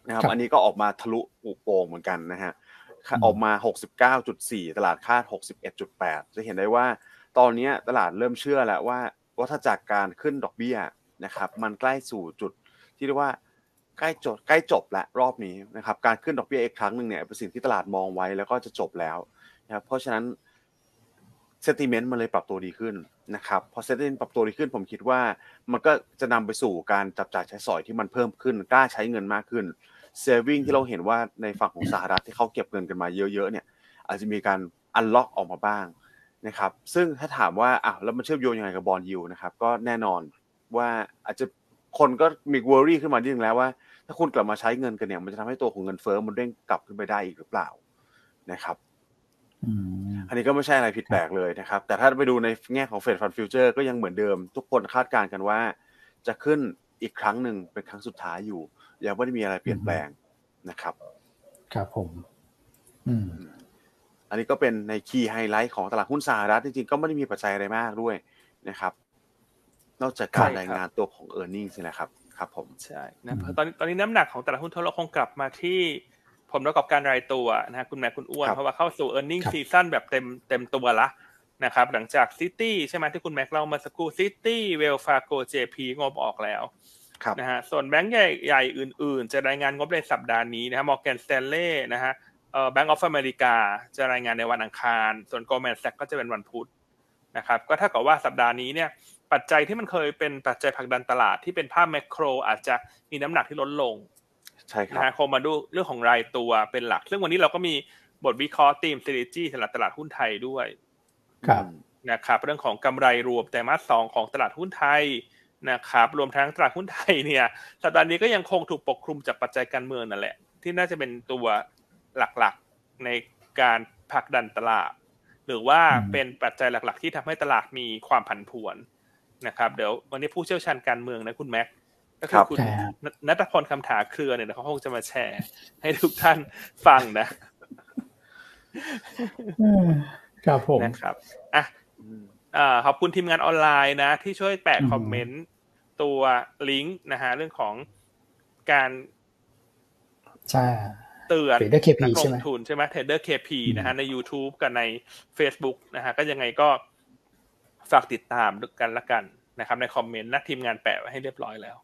นะครับ อันนี้ก็ออกมาทะลุปุโป่งเหมือนกันนะฮะออกมา 69.4 ตลาดคาด 61.8 จะเห็นได้ว่าตอนนี้ตลาดเริ่มเชื่อแล้วว่าวัฏจักรการขึ้นดอกเบี้ยนะครับ มันใกล้สู่จุดที่เรียกว่าใกล้จบใกล้จบและรอบนี้นะครับ การขึ้นดอกเบี้ยอีกครั้งหนึ่งเนี่ยเป็นสิ่งที่ตลาดมองไว้แล้วก็จะจบแล้ว นะครับเพราะฉะนั้นเซติเมนต์มันเลยปรับตัวดีขึ้นนะครับพอเซติเมนต์ปรับตัวดีขึ้น ผมคิดว่ามันก็จะนำไปสู่การจับจ่ายใช้สอยที่มันเพิ่มขึ้นกล้าใช้เงินมากขึ้น saving ที่เราเห็นว่าในฝั่งของสหรัฐที่เขาเก็บเงินกันมาเยอะๆเนี่ยอาจจะมีการ unlock ออกมาบ้างนะครับซึ่งถ้าถามว่าอ้าวแล้วมันเชื่อมโยงยังไงกับ bond yield นะครับก็แน่นอนว่าอาจจะคนก็มี worry ขึ้นมานิดนึงแล้วว่า ถ้าคุณกลับมาใช้เงินกันเนี่ยมันจะทำให้ตัวของเงินเฟ้อมันเด้งกลับขึ้นไปได้อีกหรือเปล่านะครับ อันนี้ก็ไม่ใช่อะไรผิดแปลกเลยนะครับ แต่ถ้าไปดูในแง่ของ Fed fund future ก็ยังเหมือนเดิม ทุกคนคาดการณ์กันว่า จะขึ้นอีกครั้งหนึ่งเป็นครั้งสุดท้ายอยู่ ยังไม่ได้มีอะไรเปลี่ยนแปลงนะครับ ครับผม อืม อันนี้ก็เป็นใน key highlight ของตลาดหุ้นสหรัฐจริงๆก็ไม่ได้มีปัจจัยอะไรมากด้วยนะครับ นอกจากการรายงานตัวของ e a r n i n g ใช่ไหมครับ ครับผมใช่นะตอนนี้ตอนนี้น้ำหนักของตลาดหุ้นทั่วโลกคงกลับมาที่ ผลประกอบการรายตัวนะฮะคุณแม็กคุณวอน เพราะว่าเข้าสู่ e a r n i n g ซีซั่นแบบเต็มเต็มตัวละนะครับหลังจาก Citi ใช่ไหมที่คุณแม็กเล่ามาสักครู่ Citi Wells Fargo JP งบออกแล้วนะฮะส่วนแบงก์ใหญ่ๆอื่น ๆ จะรายงานงบในสัปดาห์นี้นะฮะ Morgan Stanley นะฮะเอ่อ Bank of America จะรายงานในวันอังคาร ส่วน Goldman Sachs ก็จะเป็นวันพุธนะครับก็เท่ากับว่าสัปดาห์นี้เนี่ยปัจจัยที่มันเคยเป็นปัจจัยผลักดันตลาดที่เป็นภาพ macro อาจจะมีน้ำหนักที่ลดลง ใช่ครับนะฮะคงมาดูเรื่องของรายตัวเป็นหลัก ซึ่งวันนี้เราก็มีบทวิเคราะห์ทีม strategy สำหรับตลาดหุ้นไทยด้วยครับนะครับ เรื่องของกำไรรวมแต่มาสสองของตลาดหุ้นไทยนะครับ รวมทั้งตลาดหุ้นไทยเนี่ยสัปดาห์นี้ก็ยังคงถูกปกคลุมจากปัจจัยการเมืองนั่นแหละ ที่น่าจะเป็นตัวหลักๆในการผลักดันตลาด หรือว่าอืมเป็นปัจจัยหลักๆ ที่ทำให้ตลาดมีความผันผวนนะครับ เดี๋ยววันนี้ผู้เชี่ยวชาญการเมืองนะคุณแม็ก ก็คือคุณใช่ฮะนนัทพลคำถาเครือเนี่ยเขาคงจะมาแชร์ ให้ทุกท่านฟังนะ ครับผมนะครับอะอ่าขอบคุณทีมงานออนไลน์นะ ที่ช่วยแปะอืม comment ตัวลิงก์นะฮะเรื่องของการใช่เตือนเทรดเดอร์ KP นักลใช่ไหมงทุนใช่ไหมเทรดเดอร์ KP อืมนะฮะใน YouTube กับใน Facebook นะฮะก็ยังไงก็ฝากติดตามกันละกันนะครับใน comment นะทีมงานแปะไว้ให้เรียบร้อยแล้ว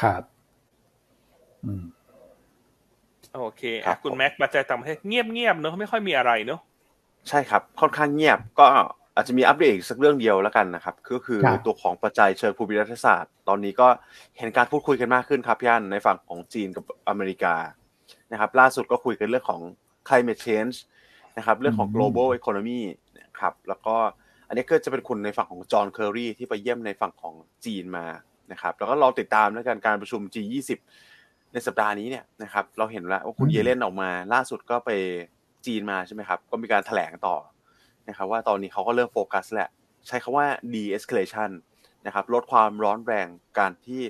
ครับอืมโอเคครัอะบคุณแม็กปัจจัยต่างประเทศเงียบๆเนอะไม่ค่อยมีอะไรเนอะใช่ครับ ค่อนข้างเงียบก็อาจจะมีอัปเดตอีกสักเรื่องเดียวแล้วกันนะครับก็คือครับตัวของปัจจัยเชิงภูมิรัฐศาสตร์ ตอนนี้ก็เห็นการพูดคุยกันมากขึ้นครับพี่อันในฝั่งของจีนกับอเมริกานะครับ ล่าสุดก็คุยกันเรื่องของ climate change นะครับเรื่องของอืม global economy นะครับแล้วก็อันนี้ก็จะเป็นคุณในฝั่งของจอห์นเคอรีที่ไปเยี่ยมในฝั่งของจีนมา นะครับแล้วก็รอติดตามแล้วกันการประชุม G20 ในสัปดาห์นี้เนี่ยนะครับเราเห็นแล้วว่าคุณอืมเยเลนออกมาล่าสุดก็ไปจีนมาใช่ไหมครับ ก็มีการแถลงต่อนะครับว่าตอนนี้เขาก็เริ่มโฟกัสแหละ ใช้คำว่า de-escalation นะครับลดความร้อนแรงการที่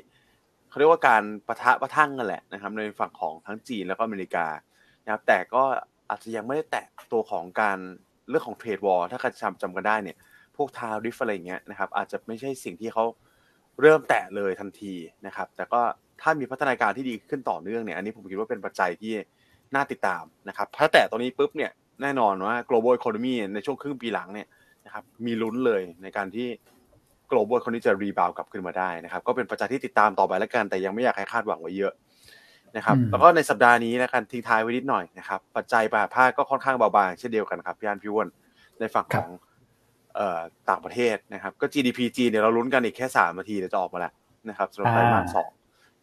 เขาเรียกว่าการประทะประทั่งกันแหละนะครับในฝั่งของทั้งจีนแล้วก็อเมริกานะครับแต่ก็อาจจะยังไม่ได้แตะตัวของการเรื่องของเทรดวอร์ถ้าใครจำจำกันได้เนี่ยพวกทาริฟอะไรอย่างเงี้ยนะครับอาจจะไม่ใช่สิ่งที่เขา เริ่มแตะเลยทันทีนะครับ แต่ก็ถ้ามีพัฒนาการที่ดีขึ้นต่อเนื่องเนี่ยอันนี้ผมคิดว่าเป็นปัจจัยที่น่าติดตามนะครับ ถ้าแตะตรงนี้ปุ๊บเนี่ยแน่นอนว่า global economy ในช่วงครึ่งปีหลังเนี่ยนะครับมีลุ้นเลยในการที่ global economy จะรีบาวกลับขึ้นมาได้นะครับ ก็เป็นปัจจัยที่ติดตามต่อไปแล้วกัน แต่ยังไม่อยากให้คาดหวังไว้เยอะนะครับอืมแล้วก็ในสัปดาห์นี้นะครับทิ้งท้ายไว้นิดหน่อยนะครับ ปัจจัยปลาภาคก็ค่อนข้างเบาบางเช่นเดียวกันครับพี่อันพี่อ้วนในฝั่งของเอ่อ ต่างประเทศนะครับ ก็ GDP จีนเนี่ยเราลุ้นกันอีกแค่สามนาทีเดี๋ยวจะออกมาแล้วนะครับสำหรับไตรมาสสอง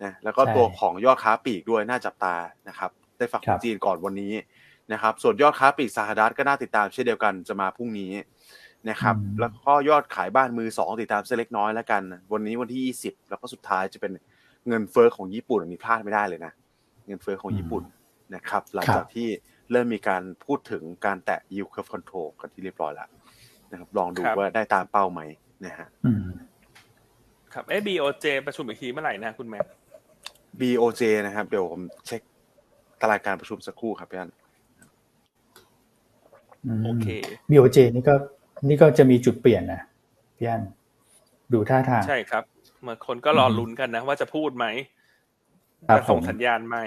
นะแล้วก็ตัวของยอดค้าปลีกด้วยน่าจับตานะครับในฝั่งของจีนก่อนวันนี้นะครับ ส่วนยอดค้าปลีกสหรัฐก็น่าติดตามเช่นเดียวกันจะมาพรุ่งนี้นะครับอืมแล้วก็ยอดขายบ้านมือสองติดตามเส้นเล็กน้อยแล้วกัน วันนี้วันที่ 20 แล้วก็สุดท้ายจะเป็นเงินเฟ้อของญี่ปุ่นอันนี้พลาดไม่ได้เลยนะ เงินเฟ้อของญี่ปุ่นนะครับ หลังจากที่เริ่มมีการพูดถึงการแตะ yield curve control กันที่เรียบร้อยแล้ว นะครับ ลองดูครับว่าได้ตามเป้าไหมนะฮะอืมครับเอ้ BOJ ประชุมอีกทีเมื่อไหร่นะคุณแม็ก BOJ นะครับ เดี๋ยวผมเช็คตารางการประชุมสักครู่ครับพี่อันโอเค BOJ นี่ก็นี่ก็จะมีจุดเปลี่ยนนะพี่อันดูท่าทางใช่ครับเมื่อคนก็รออืมลุ้นกันนะ ว่าจะพูดไหมครับจะส่งผมสัญญาณไหม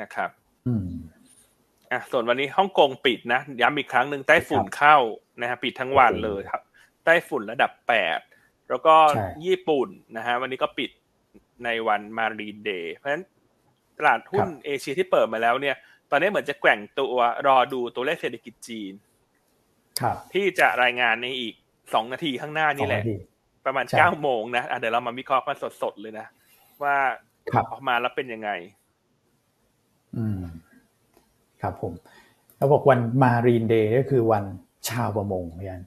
นะครับ อืม อะส่วนวันนี้ฮ่องกงปิดนะย้ำอีกครั้งหนึ่งไต้ฝุ่นเข้านะฮะปิดทั้งวันเลยครับไต้ฝุ่นระดับแปดแล้วก็ใช่ญี่ปุ่นนะฮะวันนี้ก็ปิดในวันมารีเดย์เพราะฉะนั้นตลาดหุ้นเอเชียที่เปิดมาแล้วเนี่ย ตอนนี้เหมือนจะแกว่งตัวรอดูตัวเลขเศรษฐกิจจีนครับที่จะรายงานในอีกสองนาทีข้างหน้านี่แหละสองนาทีประมาณใช่เก้าโมงนะอะเดี๋ยวเรามาวิเคราะห์กันสดๆเลยนะ ว่าครับออกมาแล้วเป็นยังไง อืม ครับผมเขาบอกวัน Marine Day ก็คือวันชาวประมงพี่อัน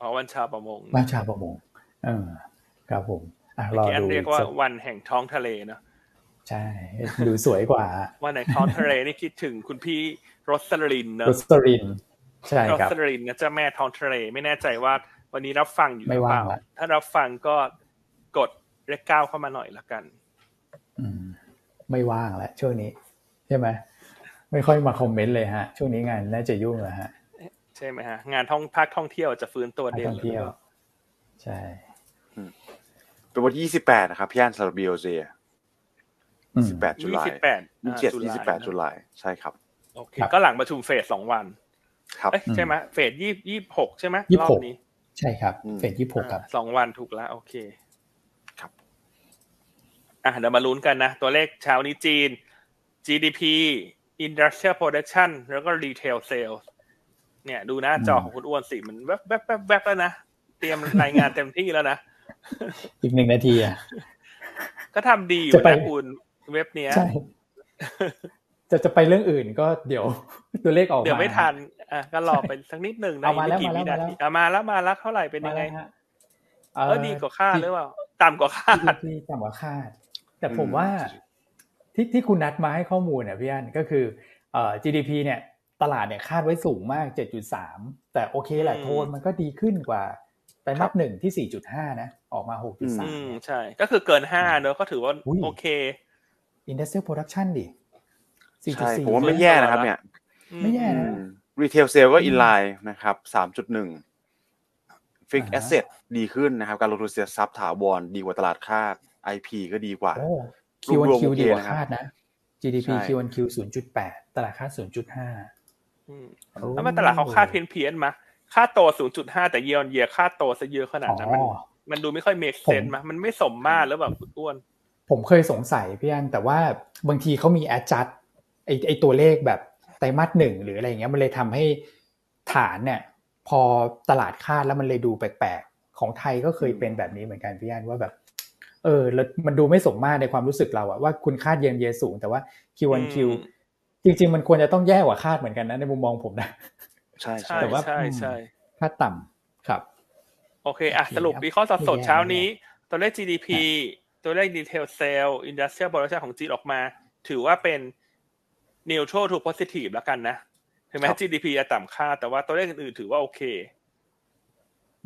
อ๋อวันชาวประมงวันชาวประมงเออครับผมอะรอที่อันดูเรียกว่าสักวันแห่งท้องทะเลเนอะใช่ดูสวยกว่า วันแห่งท้องทะเลนี่คิดถึงคุณพี่โรสลินเนอะรสรินใช่โรครับสลินนะเจ้าแม่ท้องทะเลไม่แน่ใจว่าวันนี้รับฟังอยู่หไม่รือเปว่าล่างละถ้ารับฟังก็กดเลขเก้าเข้ามาหน่อยละกัน อืม ไม่ว่างแล้วช่วงนี้ ใช่ไหม ไม่ค่อยมาคอมเมนต์เลยฮะ ช่วงนี้งานน่าจะยุ่งแล้วฮะ ใช่ไหมฮะ งานท่องภาคท่องเที่ยวจะฟื้นตัวนักเด่นท่องเที่ยวเลยใช่เป็นวันที่28นะครับพี่อันสำหรับ BOJ อืม18จุยี่ลายสิบแปด27 28จุลายใช่ครับโอเคครับก็หลังประชุมเฟสสองวัน ครับเอ้ยใช่ไหมเฟสยี่ยี่หกใช่ไหมยี่รสิอบบหกนี้ ใช่ครับอืมเฟสยี่สิบหกครับอ่าสองวันถูกแล้วโอเค ครับอะเดี๋ยวมาลุ้นกันนะ ตัวเลขเช้านี้จีน GDP Industrial Production แล้วก็ Retail Sales เนี่ยดูหน้าจอของคุณอ้วนสิมันแวบแวบแวบแวบแล้วนะ เตรียมรายงานเต็มที่แล้วนะ อีกหนึ่งนาทีอะ ก็ทำดีอยู่จะไปนะคุณเว็บเนี้ยใช่จะจะไปเรื่องอื่นก็เดี๋ยวตัวเลขออกมาเดี๋ยวไม่ทันอะก็รอไปสักนิดหนึ่งนะเอามาแล้วอีกไม่กี่มาแล้ววินาทีอะมาแล้วมาแล้วเท่าไหร่เป็นยังไงมาแล้วฮะเออดีกว่าคาดหรือเปล่าต่ำกว่าคาดที่ต่ำกว่าคาดแต่ผมว่า ที่ที่คุณนัดมาให้ข้อมูลเนี่ยพี่อันก็คือเอ่อ GDP เนี่ยตลาดเนี่ยคาดไว้สูงมาก 7.3 แต่โอเคแหละอืมโทนมันก็ดีขึ้นกว่าไตรมาสหนึ่งที่ 4.5 นะ ออกมา 6.3อืมใช่ ก็คือเกินห้าเนอะก็ถือว่าอุ้ยโอเค Industrial Production ดิใช่4.4 ผมว่าไม่แย่นะครับเนี่ย ไม่แย่นะ Retail Sales ก็ in line นะครับสามจุดหนึ่ง Fixed อ่าฮะ Asset ดีขึ้นนะครับ การลงทุนเสียทรัพย์ถาวรดีกว่าตลาดคาด IP ก็ดีกว่า โอ้รวม Q1Q ๆโอเคดีกว่านะครับคาดนะ GDP ใช่ QoQ 0.8 ตลาดคาด 0.5อืมโอ้แล้วมันตลาดเขาคาดเพี้ยนเพียนๆมาค่าโต 0.5 แต่เยียร์เยียค่าโตซะเยอะขนาดนั้นมันอ๋อมันดูไม่ค่อยเมคเซนผมมามันไม่สมมาตรแล้วแบบอ้วน ผมเคยสงสัยพี่อันแต่ว่าบางทีเขามี adjust ไอไอตัวเลขแบบไตรมาสหนึ่งหรืออะไรเงี้ยมันเลยทำให้ฐานเนี่ยพอตลาดคาดแล้วมันเลยดูแปลกๆ ของไทยก็เคยเป็นแบบนี้เหมือนกันพี่อันว่าแบบ เออแล้วมันดูไม่สมมาตรในความรู้สึกเราอะว่าคุณคาดเยนเยสูง แต่ว่า Q1Q อืมจริง ๆ มันควรจะต้องแย่กว่าคาดเหมือนกันนะในมุมมองผมนะใช่ใช่ใช่แต่ว่าใช่ใช่คาดต่ำครับ โอเคอะโอเคสรุปครับวิเคราะห์สดไม่สดแย่เช้าไม่แย่นี้ ตัวเลข GDP ตัวเลข Detail Sale Industrial Production ของจีนออกมา ถือว่าเป็น neutral to positive แล้วกันนะถึงแม้ครับ GDP จะต่ำค่าดแต่ว่าตัวเลขอื่นๆถือว่าโอเค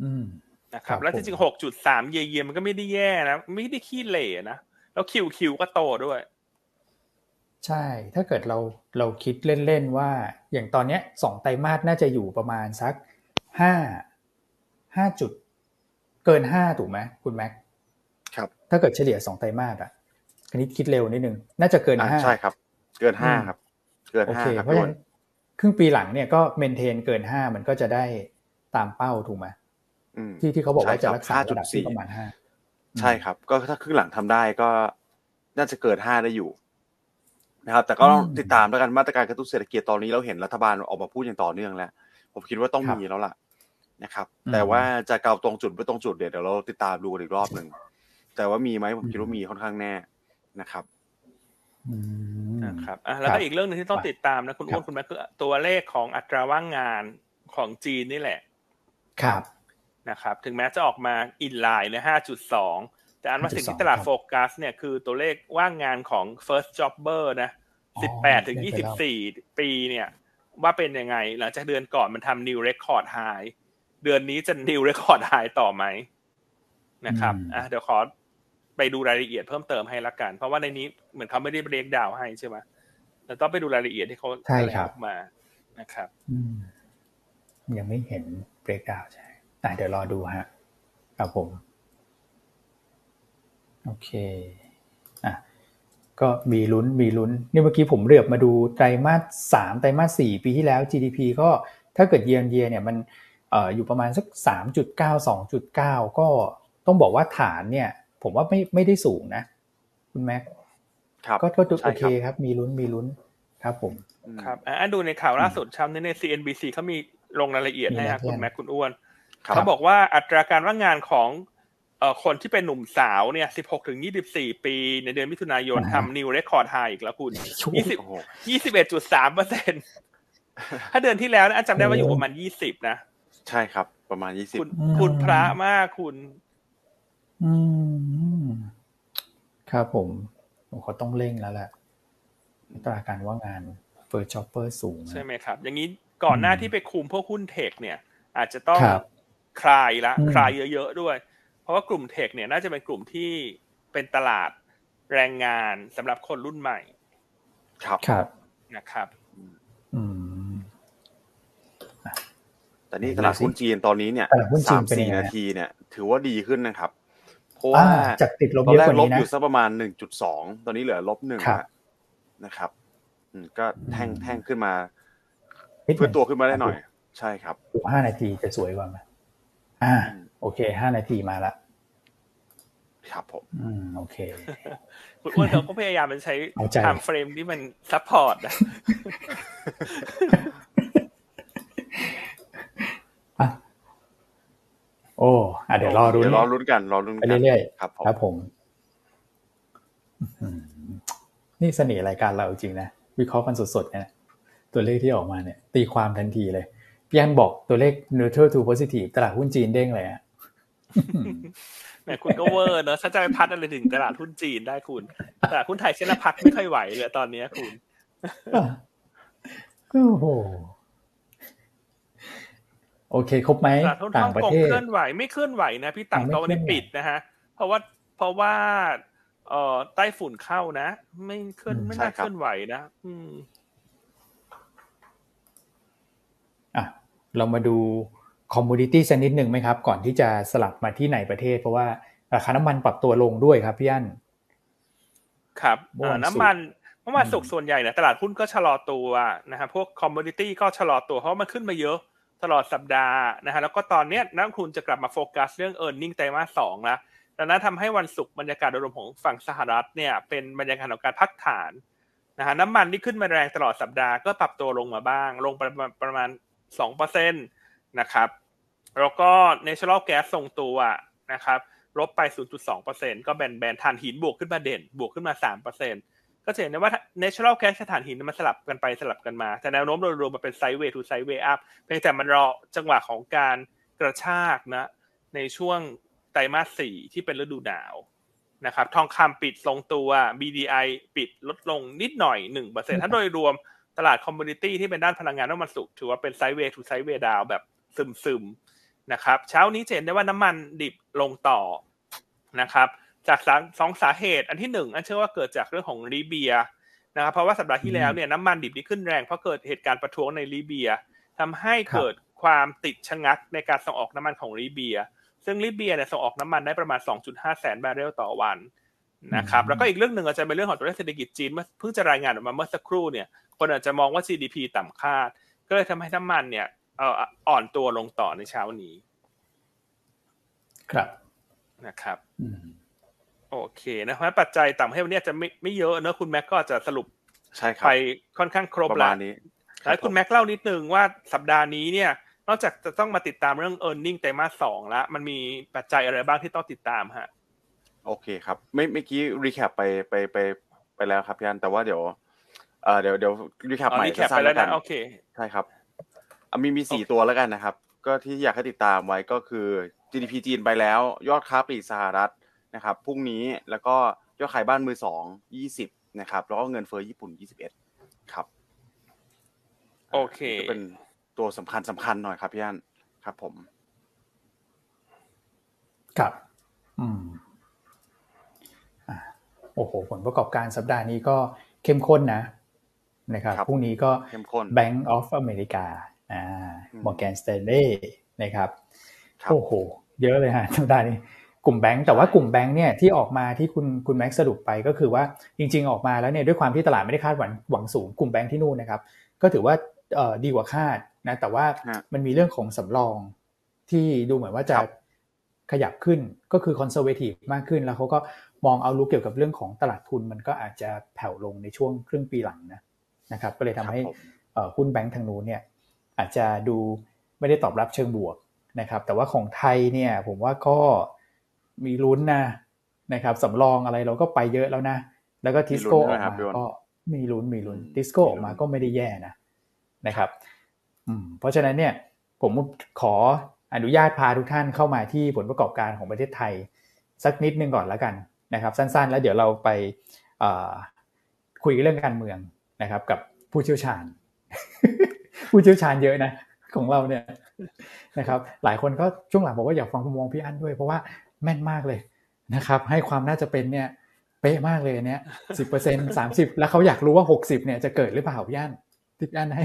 อืม นะครับครับ แล้วจริงๆ6.3เยียๆมันก็ไม่ได้แย่นะ ไม่ได้ขี้เหร่นะ แล้ว QQ ก็โตด้วย ใช่ ถ้าเกิดเราเราคิดเล่นๆว่า อย่างตอนเนี้ยสองไตรมาสน่าจะอยู่ประมาณสักห้าห้าจุด เกินห้าถูกไหมคุณแม็กครับ ถ้าเกิดเฉลี่ยสองไตรมาสอะอันนี้คิดเร็วนิดนึง น่าจะเกินอ่าห้าใช่ครับ เกินห้าอืมครับ เกินโอห้าเคครับเพราะฉะด้วนั้นครึ่งปีหลังเนี่ยก็เมนเทนเกินห้ามันก็จะได้ตามเป้าถูกไหมอืม ที่ที่เขาบอกว่าใช่คจะบรักษาระดับที่5.4ประมาณห้าใช่ครับ ก็ถ้าครึ่งหลังทำได้ก็น่าจะเกินห้าได้อยู่นะครับ แต่ก็ต้องอืมติดตามแล้วกันมาตรการกระตุ้นเศรษฐกิจตอนนี้เราเห็นรัฐบาลออกมาพูดอย่างต่อเนื่องแล้ว ผมคิดว่าต้องครับมีแล้วล่ะนะครับอืมแต่ว่าจะเกาตรงจุดไม่ตรงจุดเดี๋ยวเดี๋ยวเราติดตามดูกันอีกรอบหนึ่งแต่ว่ามีไหมผมคิดว่ามีค่อนข้างแน่นะครับอืมนะครับอะแล้วครัก็บอีกเรื่องหนึงที่ต้องติดตามนะคุณครัอ้วบนคุณแม่คือตัวเลขของอัตราว่างงานของจีนนี่แหละ ครับ นะครับ ถึงแม้จะออกมาอินไลน์ใน5.2 แต่อันว่าสิ่งที่ตลาดครับโฟกัสเนี่ยคือตัวเลขว่างงานของ first jobber นะอ๋อ18 ถึงได้ไปแล้ว24 ปีเนี่ยว่าเป็นยังไง หลังจากเดือนก่อนมันทำ new record high เดือนนี้จะ new record high ต่อไหมนะครับอืมอะเดี๋ยวขอไปดูรายละเอียดเพิ่มเติมให้ละกัน เพราะว่าในนี้เหมือนเขาไม่ได้เรียกดาวให้ใช่ไหมเราต้องไปดูรายละเอียดที่เขาใช่แถลงครับออกมานะครับอืมยังไม่เห็น breakdown ใช่ อะเดี๋ยวรอดูฮะครับผม โอเคอะก็มีลุ้นมีลุ้น นี่เมื่อกี้ผมเรียบมาดูไตรมาสสามไตรมาสสี่ปีที่แล้ว GDP ก็ถ้าเกิดเยียนเยียเนี่ยมันเอ่ออยู่ประมาณสักสามจุดเก้าสองจุดเก้าก็ต้องบอกว่าฐานเนี่ย ผมว่าไม่ไม่ได้สูงนะ คุณแม็กครับก็ก็ดูใช่โอเคครับ มีลุ้นมีลุ้นครับผมอืมครับอะดูในข่าวล่าสุดเช้านี้ใน CNBC เขามีลงรายละเอียดมีให้นะครับคุณเพื่อนแม็กคุณอ้วนครับ เขาบอกว่าอัตราการว่างงานของเอ่อคนที่เป็นหนุ่มสาวเนี่ย16ถึง24ปี ในเดือนมิถุนายนอ่าฮะทำ new record high อีกแล้วคุณโอ้โห20 21.3เปอร์เซ็นถ้าเดือนที่แล้วนะอันจำได้ว่าอยู่ประมาณ20นะ ใช่ครับ ประมาณยี่สิบคุณคุณพระมากคุณ อืมครับผม ผมเขาต้องเร่งแล้วแหละอัตราการว่างงานเฟิร์ j อ b เปอร์สูงนะใช่ไหมครับ อย่างนี้ก่อนหน้าอืมที่ไปคุมพวกหุ้น tech เนี่ย อาจจะต้อง ครับคลายละอืมคลายเยอะๆด้วย เพราะว่ากลุ่ม tech เนี่ยน่าจะเป็นกลุ่มที่เป็นตลาดแรงงานสำหรับคนรุ่นใหม่ ครับครับนะครับอืมแต่นี่ตลาดหุ้นจีนตอนนี้เนี่ยตลาดหุ้นจีสานมเป็นยัสี่งไงนาทีเนี่ย ถือว่าดีขึ้นนะครับเพราะอ่าว่าจากติดลบตอนเยอะแรกกว่าลบนี้นะอยู่สักประมาณหนึ่งจุดสองตอนนี้เหลือลบหนึ่งครับนะครับอืมก็แท่งอืมแท่งขึ้นมานิดหเพื่นึ่องตัวขึ้นมาได้หน่อย ใช่ครับดูห้านาทีจะสวยกว่าไหม อ่า โอเคห้านาทีมาละครับผม อืมโอเคคุณอ้วนเขาก็พยายามมันใช้เอาใจไทม์เฟรมที่มันsupport นะอะโอ้อะเดี๋ยวรอลุ้นเดี๋ยวรอลุ้นกัน รอลุ้นไปกันเรื่อยครับผมๆครับผมอืมนี่เสน่ห์รายการเราจริงนะ วิเคราะห์กันสดๆเนี่ยตัวเลขที่ออกมาเนี่ย ตีความทันทีเลย พี่อันบอกตัวเลข neutral to positive ตลาดหุ้นจีนเด้งเลยอะแหมคุณก็เวอร์เนอะถ้าจะไปพัดอะไรถึงตลาดหุ้นจีนได้คุณ ตลาดหุ้นไทยเช่นพักไม่ค่อยไหวเลยตอนนี้คุณโอ้โหโอเคครบไหมต่างประเทศเคลื่อนไหวไม่เคลื่อนไหวนะพี่ต่างตะวันนี้ปิดนะฮะ เพราะว่าเพราะว่า เอ่อใต้ฝุ่นเข้านะ ไม่เคลื่อนไม่น่าเคลื่อนไหวนะ อืมอะ เรามาดูคอมมูนิตี้สักนิดหนึ่งไหมครับ ก่อนที่จะสลับมาที่ไหนประเทศ เพราะว่าราคาน้ำมันปรับตัวลงด้วยครับพี่อันครับน้ำมันเมื่อวานศุกร์ส่วนใหญ่เนี่ยตลาดหุ้นก็ชะลอตัวนะฮะพวก commodity ก็ชะลอตัวเพราะมันขึ้นมาเยอะตลอดสัปดาห์นะฮะแล้วก็ตอนนี้นักลงทุนจะกลับมาโฟกัสเรื่อง earnings ไตรมาสสองแล้วดังนั้นทำให้วันศุกร์บรรยากาศโดยรวมของฝั่งสหรัฐเนี่ยเป็นบรรยากาศของการพักฐานนะฮะน้ำมันที่ขึ้นมาแรงตลอดสัปดาห์ก็ปรับตัวลงมาบ้าง ลงประมาณประมาณ สองเปอร์เซ็นต์นะครับ แล้วก็ natural gas ทรงตัวนะครับลบไป 0.2%ก็แบนแบนทานหินบวกขึ้นมาเด่น บวกขึ้นมา 3%ก็จะเห็นได้ว่า natural gas สถานหินมันสลับกันไปสลับกันมา แต่แนวโน้มโดยรวมมันเป็น sideways to sideways up เพียงแต่มันรอจังหวะของการกระชากนะในช่วงไตรมาสสี่ที่เป็นฤดูหนาวนะครับ ทองคำปิดทรงตัว BDI ปิดลดลงนิดหน่อย 1%ถ้าโดยรวม ตลาด commodity ที่เป็นด้านพลังงานน้ำมันศุกร์ถือว่าเป็น sideway to sideway down แบบซึมๆนะครับ เช้านี้เห็นได้ว่าน้ำมันดิบลงต่อนะครับ จากสองสาเหตุอันที่หนึ่งอันเชื่อว่าเกิดจากเรื่องของลีเบียนะครับ เพราะว่าสัปดาห์ที่แล้วเนี่ยน้ำมันดิบที่ขึ้นแรงเพราะเกิดเหตุการณ์ประท้วงในลีเบียทำให้เกิดความติดชะงักในการส่งออกน้ำมันของลีเบีย ซึ่งลีเบียเนี่ยส่งออกน้ำมันได้ประมาณ 2.5 แสนบาร์เรลต่อวัน นะครับแล้วก็อีกเรื่องหนึ่งอาจจะเป็นเรื่องของตัวเลขเศรษฐกิจจีนเมื่อเพิ่งจะรายงานออกมาเมื่อสักครู่เนี่ยคนอาจจะมองว่า GDP ต่ำคาด ก็เลยทำให้น้ำมันเนี่ยอ่อนตัวลงต่อในเช้านี้ ครับนะครับโอเคนะครับปัจจัยต่ำให้วันนี้จะไม่ไม่เยอะเนอะคุณแม็กก็จะสรุปใช่ครับไปค่อนข้างครบแล้วแล้วคุณแม็กเล่านิดนึงว่าสัปดาห์นี้เนี่ย นอกจากจะต้องมาติดตามเรื่อง e a r n i n g ไตรมาสสองแล้วมันมีปัจจัยอะไรบ้างที่ต้องติดตามฮะ โอเคครับไม่เมื่อกี้รีแคปไปไปไปไปแล้วครับยันแต่ว่าเดี๋ยวเอ่อเดี๋ยวเดี๋ยวรีแคปใหม่สั้นแล้วกันโอเคใช่ครับมีมีสี่ตัวแล้วกันนะครับ ก็ที่อยากให้ติดตามไว้ก็คือ GDP จีนไปแล้ว ยอดค้าปลีกสหรัฐนะครับพรุ่งนี้แล้วก็ยอดขายบ้านมือสองยี่สิบนะครับ แล้วก็เงินเฟ้อญี่ปุ่นยี่สิบเอ็ดครับโอเคเป็นตัวสำคัญสำคัญหน่อยครับพี่อันครับผม ครับ อืม โอ้โห ผลประกอบการสัปดาห์นี้ก็เข้มข้นนะนะครับพรุ่งนี้ก็ Bank of America อ่า Morgan Stanley นะครับโอ้โห เยอะเลยฮะสัปดาห์นี้กลุ่มแบงก์แต่ว่ากลุ่มแบงก์เนี่ยที่ออกมาที่คุณคุณแม็กสรุปไปก็คือว่าจริง ๆ ออกมาแล้วเนี่ยด้วยความที่ตลาดไม่ได้คาดหวังหวังสูงกลุ่มแบงก์ที่นู่นนะครับ ก็ถือว่าเอ่อดีกว่าคาดนะแต่ว่ามันมีเรื่องของสำรองที่ดูเหมือนว่าจะขยับขึ้นก็คือคอนเซอร์เวทีฟมากขึ้นแล้วเขาก็ มองเอาลุกเกี่ยวกับเรื่องของตลาดทุนมันก็อาจจะแผ่วลงในช่วงครึ่งปีหลังนะนะครับ ก็เลยทำให้หุ้นแบงก์ทางนู้นเนี่ยอาจจะดูไม่ได้ตอบรับเชิงบวกนะครับ แต่ว่าของไทยเนี่ยผมว่าก็มีลุ้นนะนะครับสำรองอะไรเราก็ไปเยอะแล้วนะ แล้วก็ทิสโก้ออกมาก็มีลุ้นมีลุ้นทิสโก้ออกมาก็ไม่ได้แย่นะนะครับอืมเพราะฉะนั้นเนี่ยผมขออนุญาตพาทุกท่านเข้ามาที่ผลประกอบการของประเทศไทย สักนิดนึงก่อนแล้วกัน นะครับสั้นๆ แล้วเดี๋ยวเราไปคุยเรื่องการเมืองนะครับ กับผู้เชี่ยวชาญ ผู้เชี่ยวชาญเยอะนะของเราเนี่ยนะครับ หลายคนก็ช่วงหลังบอกว่าอยากฟังมุมมองพี่อั้นด้วยเพราะว่าแม่นมากเลยนะครับ ให้ความน่าจะเป็นเนี่ยเป๊ะมากเลยเนี้ยสิบเปอร์เซ็นสามสิบแล้วเขาอยากรู้ว่าหกสิบเนี่ยจะเกิดหรือเปล่าพี่อันติดอันให้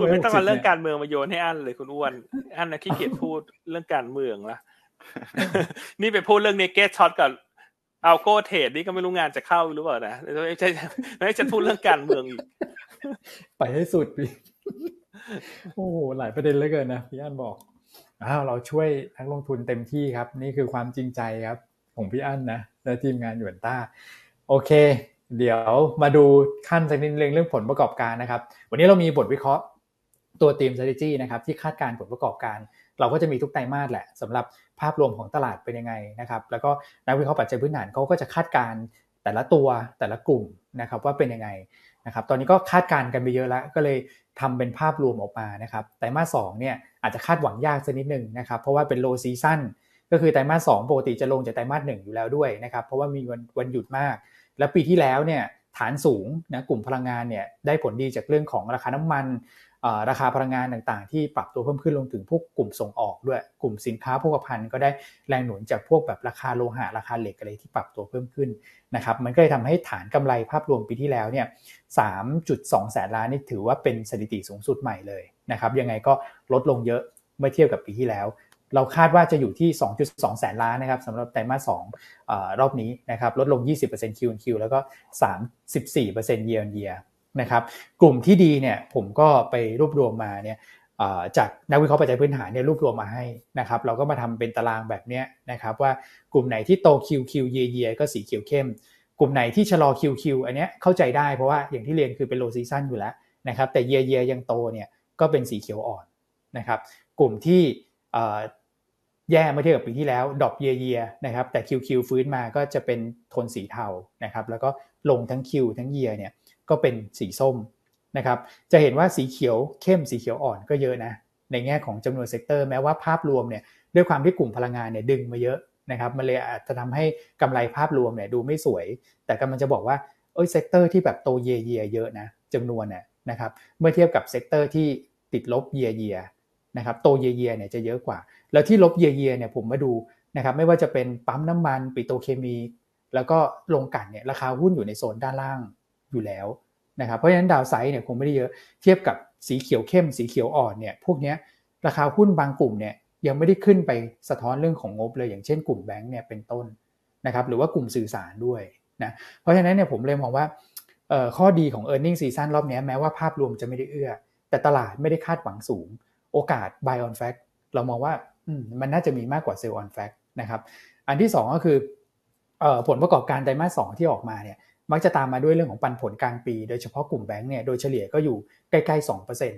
คุณไม่ต้องมาเรื่องการเมืองมาโยนให้อันเลยคุณอ้วนอันนะขี้เกียจพูดเรื่องการเมืองละ นี่ไปพูดเรื่อง naked short กับ algo trade นี่ก็ไม่รู้งานจะเข้าหรือเปล่านะไม่ใช่ไม่ใช่พูดเรื่องการเมืองอีก ไปให้สุดพี่โอ้โหหลายประเด็นเลยเกินนะพี่อันบอกอ้าวเราช่วยนักลงทุนเต็มที่ครับ นี่คือความจริงใจครับของพี่อั้นนะและทีมงานหยวนต้า โอเค เดี๋ยวมาดูขั้นสักนิดนึงเรื่องผลประกอบการนะครับ วันนี้เรามีบทวิเคราะห์ตัวทีม strategy นะครับที่คาดการผลประกอบการ เราก็จะมีทุกไตรมาสแหละสำหรับภาพรวมของตลาดเป็นยังไงนะครับ แล้วก็นักวิเคราะห์ปัจจัยพื้นฐานเขาก็จะคาดการแต่ละตัวแต่ละกลุ่มนะครับว่าเป็นยังไงนะครับตอนนี้ก็คาดการกันไปเยอะแล้วก็เลยทำเป็นภาพรวมออกมานะครับไตรมาสสเนี่ยอาจจะคาดหวังยากสักนิดหนึ่งนะครับเพราะว่าเป็นโลซีซั่นก็คือไตรมาสสปกติจะลงจากไตรมาสหอยู่แล้วด้วยนะครับเพราะว่ามีวันวันหยุดมาก แล้วปีที่แล้วเนี่ยฐานสูงนะกลุ่มพลังงานเนี่ยได้ผลดีจากเรื่องของราคาน้ำมัน ราคาพลังงานต่างๆ ที่ปรับตัวเพิ่มขึ้นลงถึงพวกกลุ่มส่งออกด้วย กลุ่มสินค้าพวกพันก็ได้แรงหนุนจากพวกแบบราคาโลหะราคาเหล็กอะไรที่ปรับตัวเพิ่มขึ้นนะครับมันก็เลยทำให้ฐานกำไรภาพรวมปีที่แล้วเนี่ย3.2 แสนล้านนี่ถือว่าเป็นสถิติสูงสุดใหม่เลยนะครับยังไงก็ลดลงเยอะเมื่อเทียบกับปีที่แล้ว เราคาดว่าจะอยู่ที่ 2.2 แสนล้านนะครับสำหรับไตรมาส2อรอบนี้นะครับลดลง 20% Q&Q แล้วก็ 34% Year on Year นะครับ กลุ่มที่ดีเนี่ยผมก็ไปรวบรวมมาเนี่ยจากนักวิเคราะห์ปัจจัยพื้นฐานเนี่ยรวบรวมมาให้นะครับ เราก็มาทำเป็นตารางแบบนี้นะครับว่ากลุ่มไหนที่โต QQ เยียก็สีเขียวเข้ม กลุ่มไหนที่ชะลอ QQ อันนี้เข้าใจได้เพราะว่าอย่างที่เรียนคือเป็น low season อยู่แล้วนะครับ แต่เยียเยียยังโตเนี่ยก็เป็นสีเขียวอ่อนนะครับ กลุ่มที่แย่เมื่อเทียบกับปีที่แล้ว drop year year นะครับแต่ QQ ฟื้นมาก็จะเป็นโทนสีเทานะครับ แล้วก็ลงทั้ง Q ทั้งเยียเนี่ย ก็เป็นสีส้มนะครับ จะเห็นว่าสีเขียวเข้มสีเขียวอ่อนก็เยอะนะ ในแง่ของจำนวน sector แม้ว่าภาพรวมเนี่ยด้วยความที่กลุ่มพลังงานเนี่ยดึงมาเยอะนะครับ มันเลยอาจจะทำให้กำไรภาพรวมเนี่ยดูไม่สวย แต่กำลังจะบอกว่าเอ้ย sector ที่แบบโต year year เยอะนะจำนวนเนี่ยนะครับ เมื่อเทียบกับ sector ที่ติดลบ year year นะครับโตเยเยเนี่ยจะเยอะกว่า แล้วที่ลบเยเยเนี่ยผมมาดูนะครับไม่ว่าจะเป็นปั๊มน้ำมันปิโตรเคมี แล้วก็โรงกลั่นเนี่ยราคาหุ้นอยู่ในโซนด้านล่าง อยู่แล้วนะครับเพราะฉะนั้นดาวไซด์เนี่ยคงไม่ได้เยอะเทียบกับสีเขียวเข้ม สีเขียวอ่อนเนี่ยพวกนี้ราคาหุ้นบางกลุ่มเนี่ยยังไม่ได้ขึ้นไปสะท้อนเรื่องของงบเลยอย่างเช่นกลุ่มแบงก์เนี่ยเป็นต้นนะครับหรือว่ากลุ่มสื่อสารด้วยนะเพราะฉะนั้นเนี่ยผมเลยมองว่าข้อดีของ e a r n i n g ็งซีซั่นรอบนี้แม้ว่าภาพรวมจะไม่ได้เอื้อ แต่ตลาดไม่ได้คาดหวังสูง โอกาส buy on fact เรามองว่ามันน่าจะมีมากกว่า sell on fact นะครับอันที่ 2 ก็คือผลประกอบการไตรมาสสที่ออกมาเนี่ย มักจะตามมาด้วยเรื่องของปันผลกลางปี โดยเฉพาะกลุ่มแบงก์เนี่ยโดยเฉลี่ยก็อยู่ใกล้ๆ2%น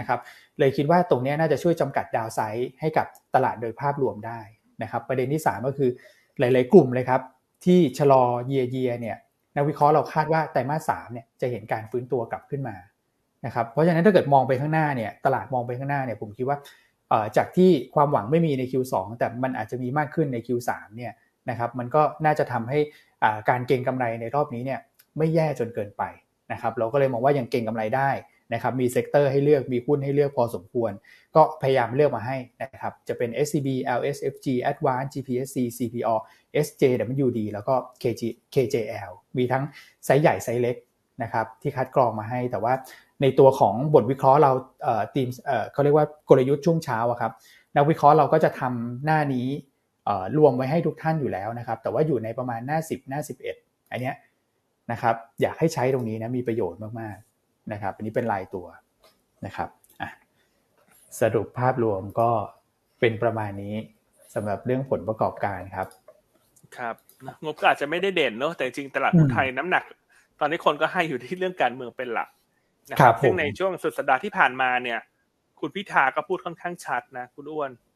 ะครับเลยคิดว่าตรงนี้น่าจะช่วยจำกัดดาวไซด์ให้กับตลาดโดยภาพรวมได้นะครับประเด็นที่ 3 ก็คือหลาย ๆ กลุ่มเลยครับที่ชะลอเยียเยียเนี่ยนักวิเคราะห์เราคาดว่าไตรมาสสามเนี่ยจะเห็นการฟื้นตัวกลับขึ้นมานะครับเพราะฉะนั้นถ้าเกิดมองไปข้างหน้าเนี่ยตลาดมองไปข้างหน้าเนี่ยผมคิดว่าจากที่ความหวังไม่มีใน Q2 แต่มันอาจจะมีมากขึ้นใน Q3 เนี่ยนะครับมันก็น่าจะทำให้ การเก็งกำไรในรอบนี้เนี่ยไม่แย่จนเกินไปนะครับเราก็เลยมองว่ายังเก็งกำไรได้นะครับมี sector ให้เลือกมีหุ้นให้เลือกพอสมควร ก็พยายามเลือกมาให้นะครับจะเป็น SCB LHFG ADVANC GPSC CPO SJWD แล้วก็ KG KJL มีทั้งไซส์ใหญ่ไซส์เล็กนะครับที่คัดกรองมาให้ แต่ว่าในตัวของบทวิเคราะห์เราทีมเขาเรียกว่ากลยุทธ์ช่วงเช้าครับนักวิเคราะห์เราก็จะทำหน้านี้ รวมไว้ให้ทุกท่านอยู่แล้วนะครับ แต่ว่าอยู่ในประมาณหน้า 10 หน้า 11 อันเนี้ยนะครับอยากให้ใช้ตรงนี้นะมีประโยชน์มากๆนะครับ อันนี้เป็นลายตัวนะครับสรุปภาพรวมก็เป็นประมาณนี้สำหรับเรื่องผลประกอบการครับครับงบก็อาจจะไม่ได้เด่นเนาะแต่จริงตลาดหุ้นไทยน้ำหนัก ตอนนี้คนก็ให้อยู่ที่เรื่องการเมืองเป็นหลักนะครับซึ่งในช่วงสุดสัปดาห์ที่ผ่านมาเนี่ย คุณพิธาก็พูดค่อนข้างชัดนะ คุณอ้วนครับครับ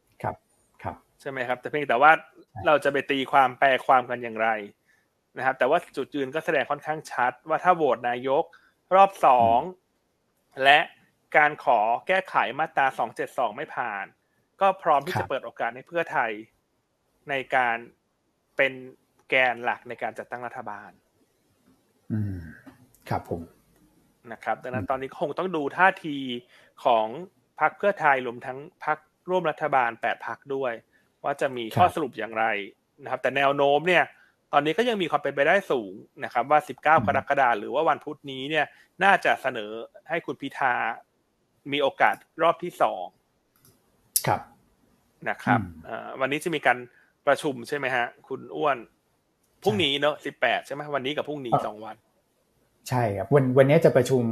ใช่ไหมครับ แต่เพียงแต่ว่าเราจะไปตีความแปลความกันอย่างไรนะครับ แต่ว่าจุดยืนก็แสดงค่อนข้างชัด ว่าถ้าโหวตนายกรอบสองและการขอแก้ไขมาตราสองเจ็ดสองไม่ผ่าน ก็พร้อมที่จะเปิดโอกาสให้เพื่อไทยในการเป็นแกนหลักในการจัดตั้งรัฐบาล อืม ครับผม นะครับ ดังนั้นตอนนี้คงต้องดูท่าทีของพรรคเพื่อไทยรวมทั้งพรรคร่วมรัฐบาลแปดพรรคด้วย ว่าจะมีข้อสรุปอย่างไรนะครับ แต่แนวโน้มเนี่ย ตอนนี้ก็ยังมีความเป็นไปได้สูงนะครับ ว่า 19 กรกฎาคมหรือว่าวันพุธนี้เนี่ย น่าจะเสนอให้คุณพิธามีโอกาสรอบที่สองครับนะครับวันนี้จะมีการประชุมใช่ไหมฮะ คุณอ้วนพรุ่งนี้เนอะ18ใช่ไหมวันนี้กับพรุ่งนี้สองวัน ใช่ครับวันวันนี้จะประชุม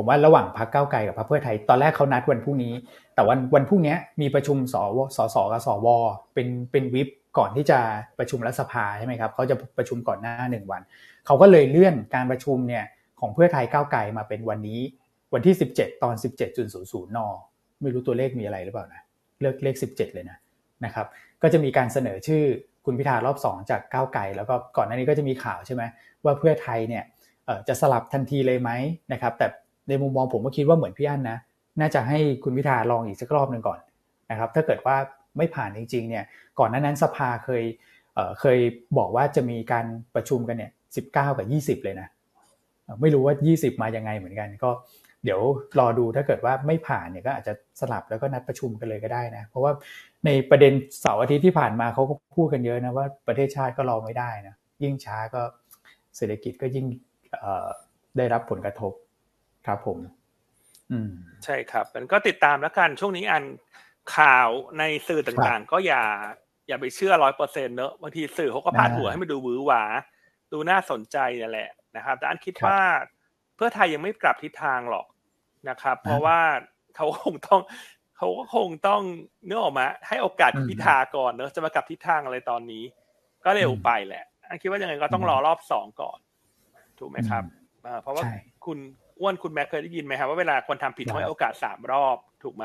ผมว่าระหว่างพรรคเก้าไกลกับพรรคเพื่อไทย ตอนแรกเขานัดวันพรุ่งนี้ แต่วันวันพรุ่งนี้มีประชุมสวสสกับสวเป็นเป็นวิปก่อนที่จะประชุมรัฐสภาใช่ไหมครับเขาจะประชุมก่อนหน้าหนึ่งวันเขาก็เลยเลื่อนการประชุมเนี่ยของเพื่อไทยก้าวไกลมาเป็นวันนี้วันที่ 17 ตอน 17.00นไม่รู้ตัวเลขมีอะไรหรือเปล่านะเลือกเลขสิบเจ็ดเลยนะนะครับ ก็จะมีการเสนอชื่อคุณพิธารอบสองจากก้าวไกลแล้วก็ก่อนหน้านี้ก็จะมีข่าวใช่ไหมว่าเพื่อไทยเนี่ยจะสลับทันทีเลยไหมนะครับ แต่ ในมุมมองผมก็คิดว่าเหมือนพี่อั้นนะ น่าจะให้คุณพิธาลองอีกสักรอบหนึ่งก่อนนะครับ ถ้าเกิดว่าไม่ผ่านจริงๆเนี่ย ก่อนหน้านั้นสภาเคยเคยบอกว่าจะมีการประชุมกันเนี่ยสิบเก้ากับยี่สิบเลยนะ ไม่รู้ว่ายี่สิบมายังไงเหมือนกัน ก็เดี๋ยวรอดูถ้าเกิดว่าไม่ผ่านเนี่ยก็อาจจะสลับแล้วก็นัดประชุมกันเลยก็ได้นะ เพราะว่าในประเด็นเสาร์อาทิตย์ที่ผ่านมาเขาก็พูดกันเยอะนะว่าประเทศชาติก็รอไม่ได้นะยิ่งช้าก็เศรษฐกิจก็ยิ่งได้รับผลกระทบ ครับผม อืม ใช่ครับ มันก็ติดตามแล้วกันช่วงนี้อันข่าวในสื่อต่างๆ ก็อย่า อย่าไปเชื่อร้อยเปอร์เซ็นเนอะบางทีสื่อเขาก็พาดหัวให้มันดูวือหวา ดูน่าสนใจนั่นแหละนะครับ แต่อันคิดว่าเพื่อไทยยังไม่กลับทิศทางหรอกนะครับ เพราะว่าเขาคงต้องเขาก็คงต้องเนื้อออกมา ให้โอกาสพิธาก่อนเนอะจะมากลับทิศทางอะไรตอนนี้ ก็เร็วไปแหละ อันคิดว่ายังไงก็ต้องรอรอบสองก่อน ถูกไหมครับเพราะว่าคุณ อ้วนคุณแม็กเคยได้ยินไหมครับว่าเวลาคนทำผิดให้โอกาสสามรอบถูกไหม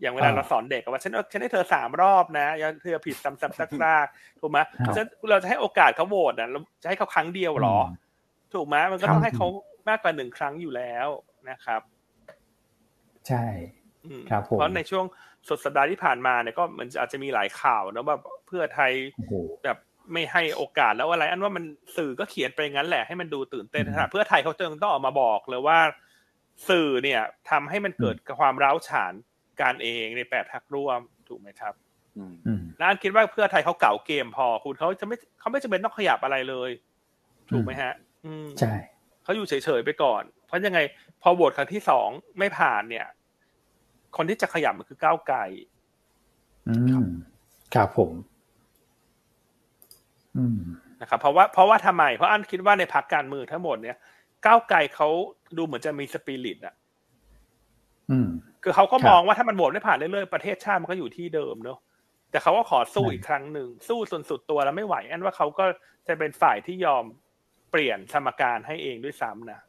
อย่างเวลาเราสอนเด็กว่าฉันฉันให้เธอสามรอบนะอย่าเธอผิดซ้ำๆซักๆถูกไหมฉันเราจะให้โอกาสเขาโหวตนะเราจะให้เขาครั้งเดียวหรอ ถูกไหมมันก็ต้องให้เขามากกว่าหนึ่งครั้งอยู่แล้วนะครับ ใช่ครับผมเพราะในช่วงสุดสัปดาห์ที่ผ่านมาเนี่ยก็มันอาจจะมีหลายข่าวนะแบบเพื่อไทยแบบ ไม่ให้โอกาสแล้วอะไร อันว่ามันสื่อก็เขียนไปงั้นแหละให้มันดูตื่นเต้นนะเพื่อไทยเขาจึงต้องออกมาบอกเลยว่า สื่อเนี่ยทำให้มันเกิดความร้าวฉานการเองในแปดพักร่วมถูกไหมครับแล้วอันคิดว่าเพื่อไทยเขาเก่าเกมพอคุณเขาจะไม่เขาไม่จำเป็นต้องขยับอะไรเลย ถูกไหมฮะใช่เขาอยู่เฉยๆไปก่อน เพราะยังไง พอโหวตครั้งที่สองไม่ผ่านเนี่ย คนที่จะขยับมันคือก้าวไกลครับผม นะครับเพราะว่าเพราะว่าทำไม เพราะอันคิดว่าในพักการเมืองทั้งหมดเนี่ยก้าวไกลเขาดูเหมือนจะมีสปิริตอะคือเขาก็มองว่าถ้ามันโหวตไม่ผ่านเรื่อยๆประเทศชาติมันก็อยู่ที่เดิมเนอะแต่เขาก็ขอสู้อีกครั้งหนึ่งสู้จนสุดตัวแล้วไม่ไหว อันว่าเขาก็จะเป็นฝ่ายที่ยอมเปลี่ยนสมการให้เองด้วยซ้ำนะ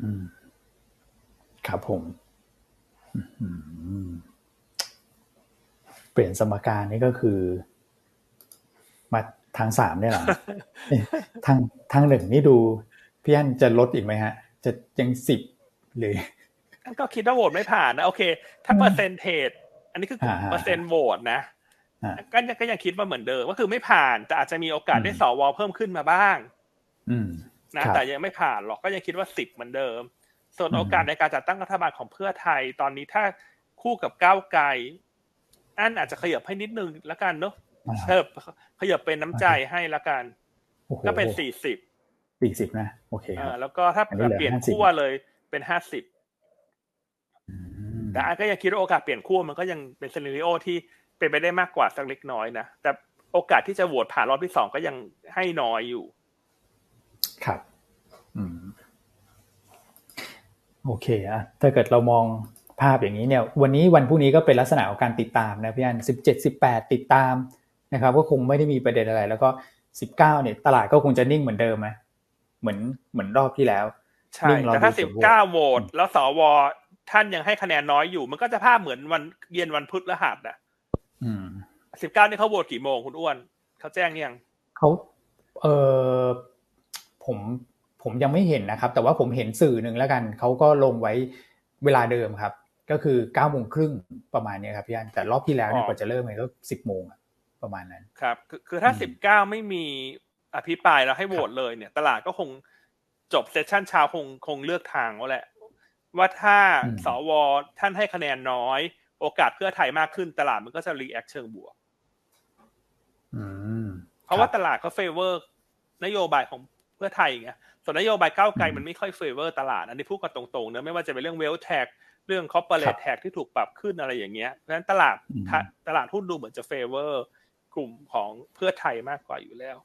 อืมครับผมเปลี่ยนสมการนี่ก็คือ มา ทางสามเนี่ยหรอทางทางหนึ่งนี่ดูพี่อันจะลดอีกไหมฮะ จะยังสิบหรือก็คิดว่าโหวตไม่ผ่านนะโอเค ถ้าเปอร์เซนเทจอันนี้คือเปอร์เซ็นต์โหวตนะก็ยังก็ยังคิดว่าเหมือนเดิมก็คือไม่ผ่าน แต่อาจจะมีโอกาสได้สวเพิ่มขึ้นมาบ้างนะแต่ยังไม่ผ่านหรอกก็ยังคิดว่าสิบเหมือนเดิม ส่วนโอกาสในการจัดตั้งรัฐบาลของเพื่อไทยตอนนี้ถ้าคู่กับก้าวไกลอันอาจจะขยับให้นิดนึงแล้วกันเนาะ เพิ่มขยับเป็นน้ำใจให้ละกัน ก็เป็นสี่สิบสี่สิบนะ โอเคครับแล้วก็ถ้าเปลี่ยนขั้วเลยเป็นห้าสิบแต่อันก็ยังคิดว่าโอกาสเปลี่ยนขั้วมันก็ยังเป็นซีนิโอที่เป็นไปได้มากกว่าสักเล็กน้อยนะ แต่โอกาสที่จะโหวตผ่านรอบที่สองก็ยังให้น้อยอยู่ ครับ อืม โอเคอะถ้าเกิดเรามองภาพอย่างนี้เนี่ย วันนี้วันพรุ่งนี้ก็เป็นลักษณะของการติดตามนะพี่อันสิบเจ็ดสิบแปดติดตาม นะครับก็คงไม่ได้มีประเด็นอะไร แล้วก็สิบเก้าเนี่ย ตลาดก็คงจะนิ่งเหมือนเดิมไหมเหมือนเหมือนรอบที่แล้วใช่แต่ถ้าสิบเก้าโหวตแล้วสวท่านยังให้คะแนนน้อยอยู่ มันก็จะภาพเหมือนวันเย็นวันพุธและหัสอะสิบเก้านี่เขาโหวตกี่โมงคุณอ้วนเขาแจ้งยังเขาเออผมผมยังไม่เห็นนะครับ แต่ว่าผมเห็นสื่อหนึ่งแล้วกันเขาก็ลงไว้เวลาเดิมครับ ก็คือเก้าโมงครึ่งประมาณนี้ครับพี่อันแต่รอบที่แล้วเนี่ยกว่าจะเริ่มมันก็สิบโมง ประมาณนั้น ครับคือคือถ้าสิบเก้าไม่มีอภิปรายแล้วให้โหวตเลยเนี่ย ตลาดก็คงจบ session เช้าคงคงเลือกทางแล้วแหละ ว่าถ้าสวท่านให้คะแนนน้อย โอกาสเพื่อไทยมากขึ้นตลาดมันก็จะ react เชิงบวกเพราะว่าตลาดเขา favor นโยบายของเพื่อไทยไงส่วนนโยบายก้าวไกลมันไม่ค่อย favor ตลาด อันนี้พูดกันตรงๆเนอะไม่ว่าจะเป็นเรื่อง wealth taxเรื่อง corporate tax ที่ถูกปรับขึ้นอะไรอย่างเงี้ยเพราะฉะนั้นตลาดตลาดหุ้นดูเหมือนจะ favor กลุ่มของเพื่อไทยมากกว่าอยู่แล้ว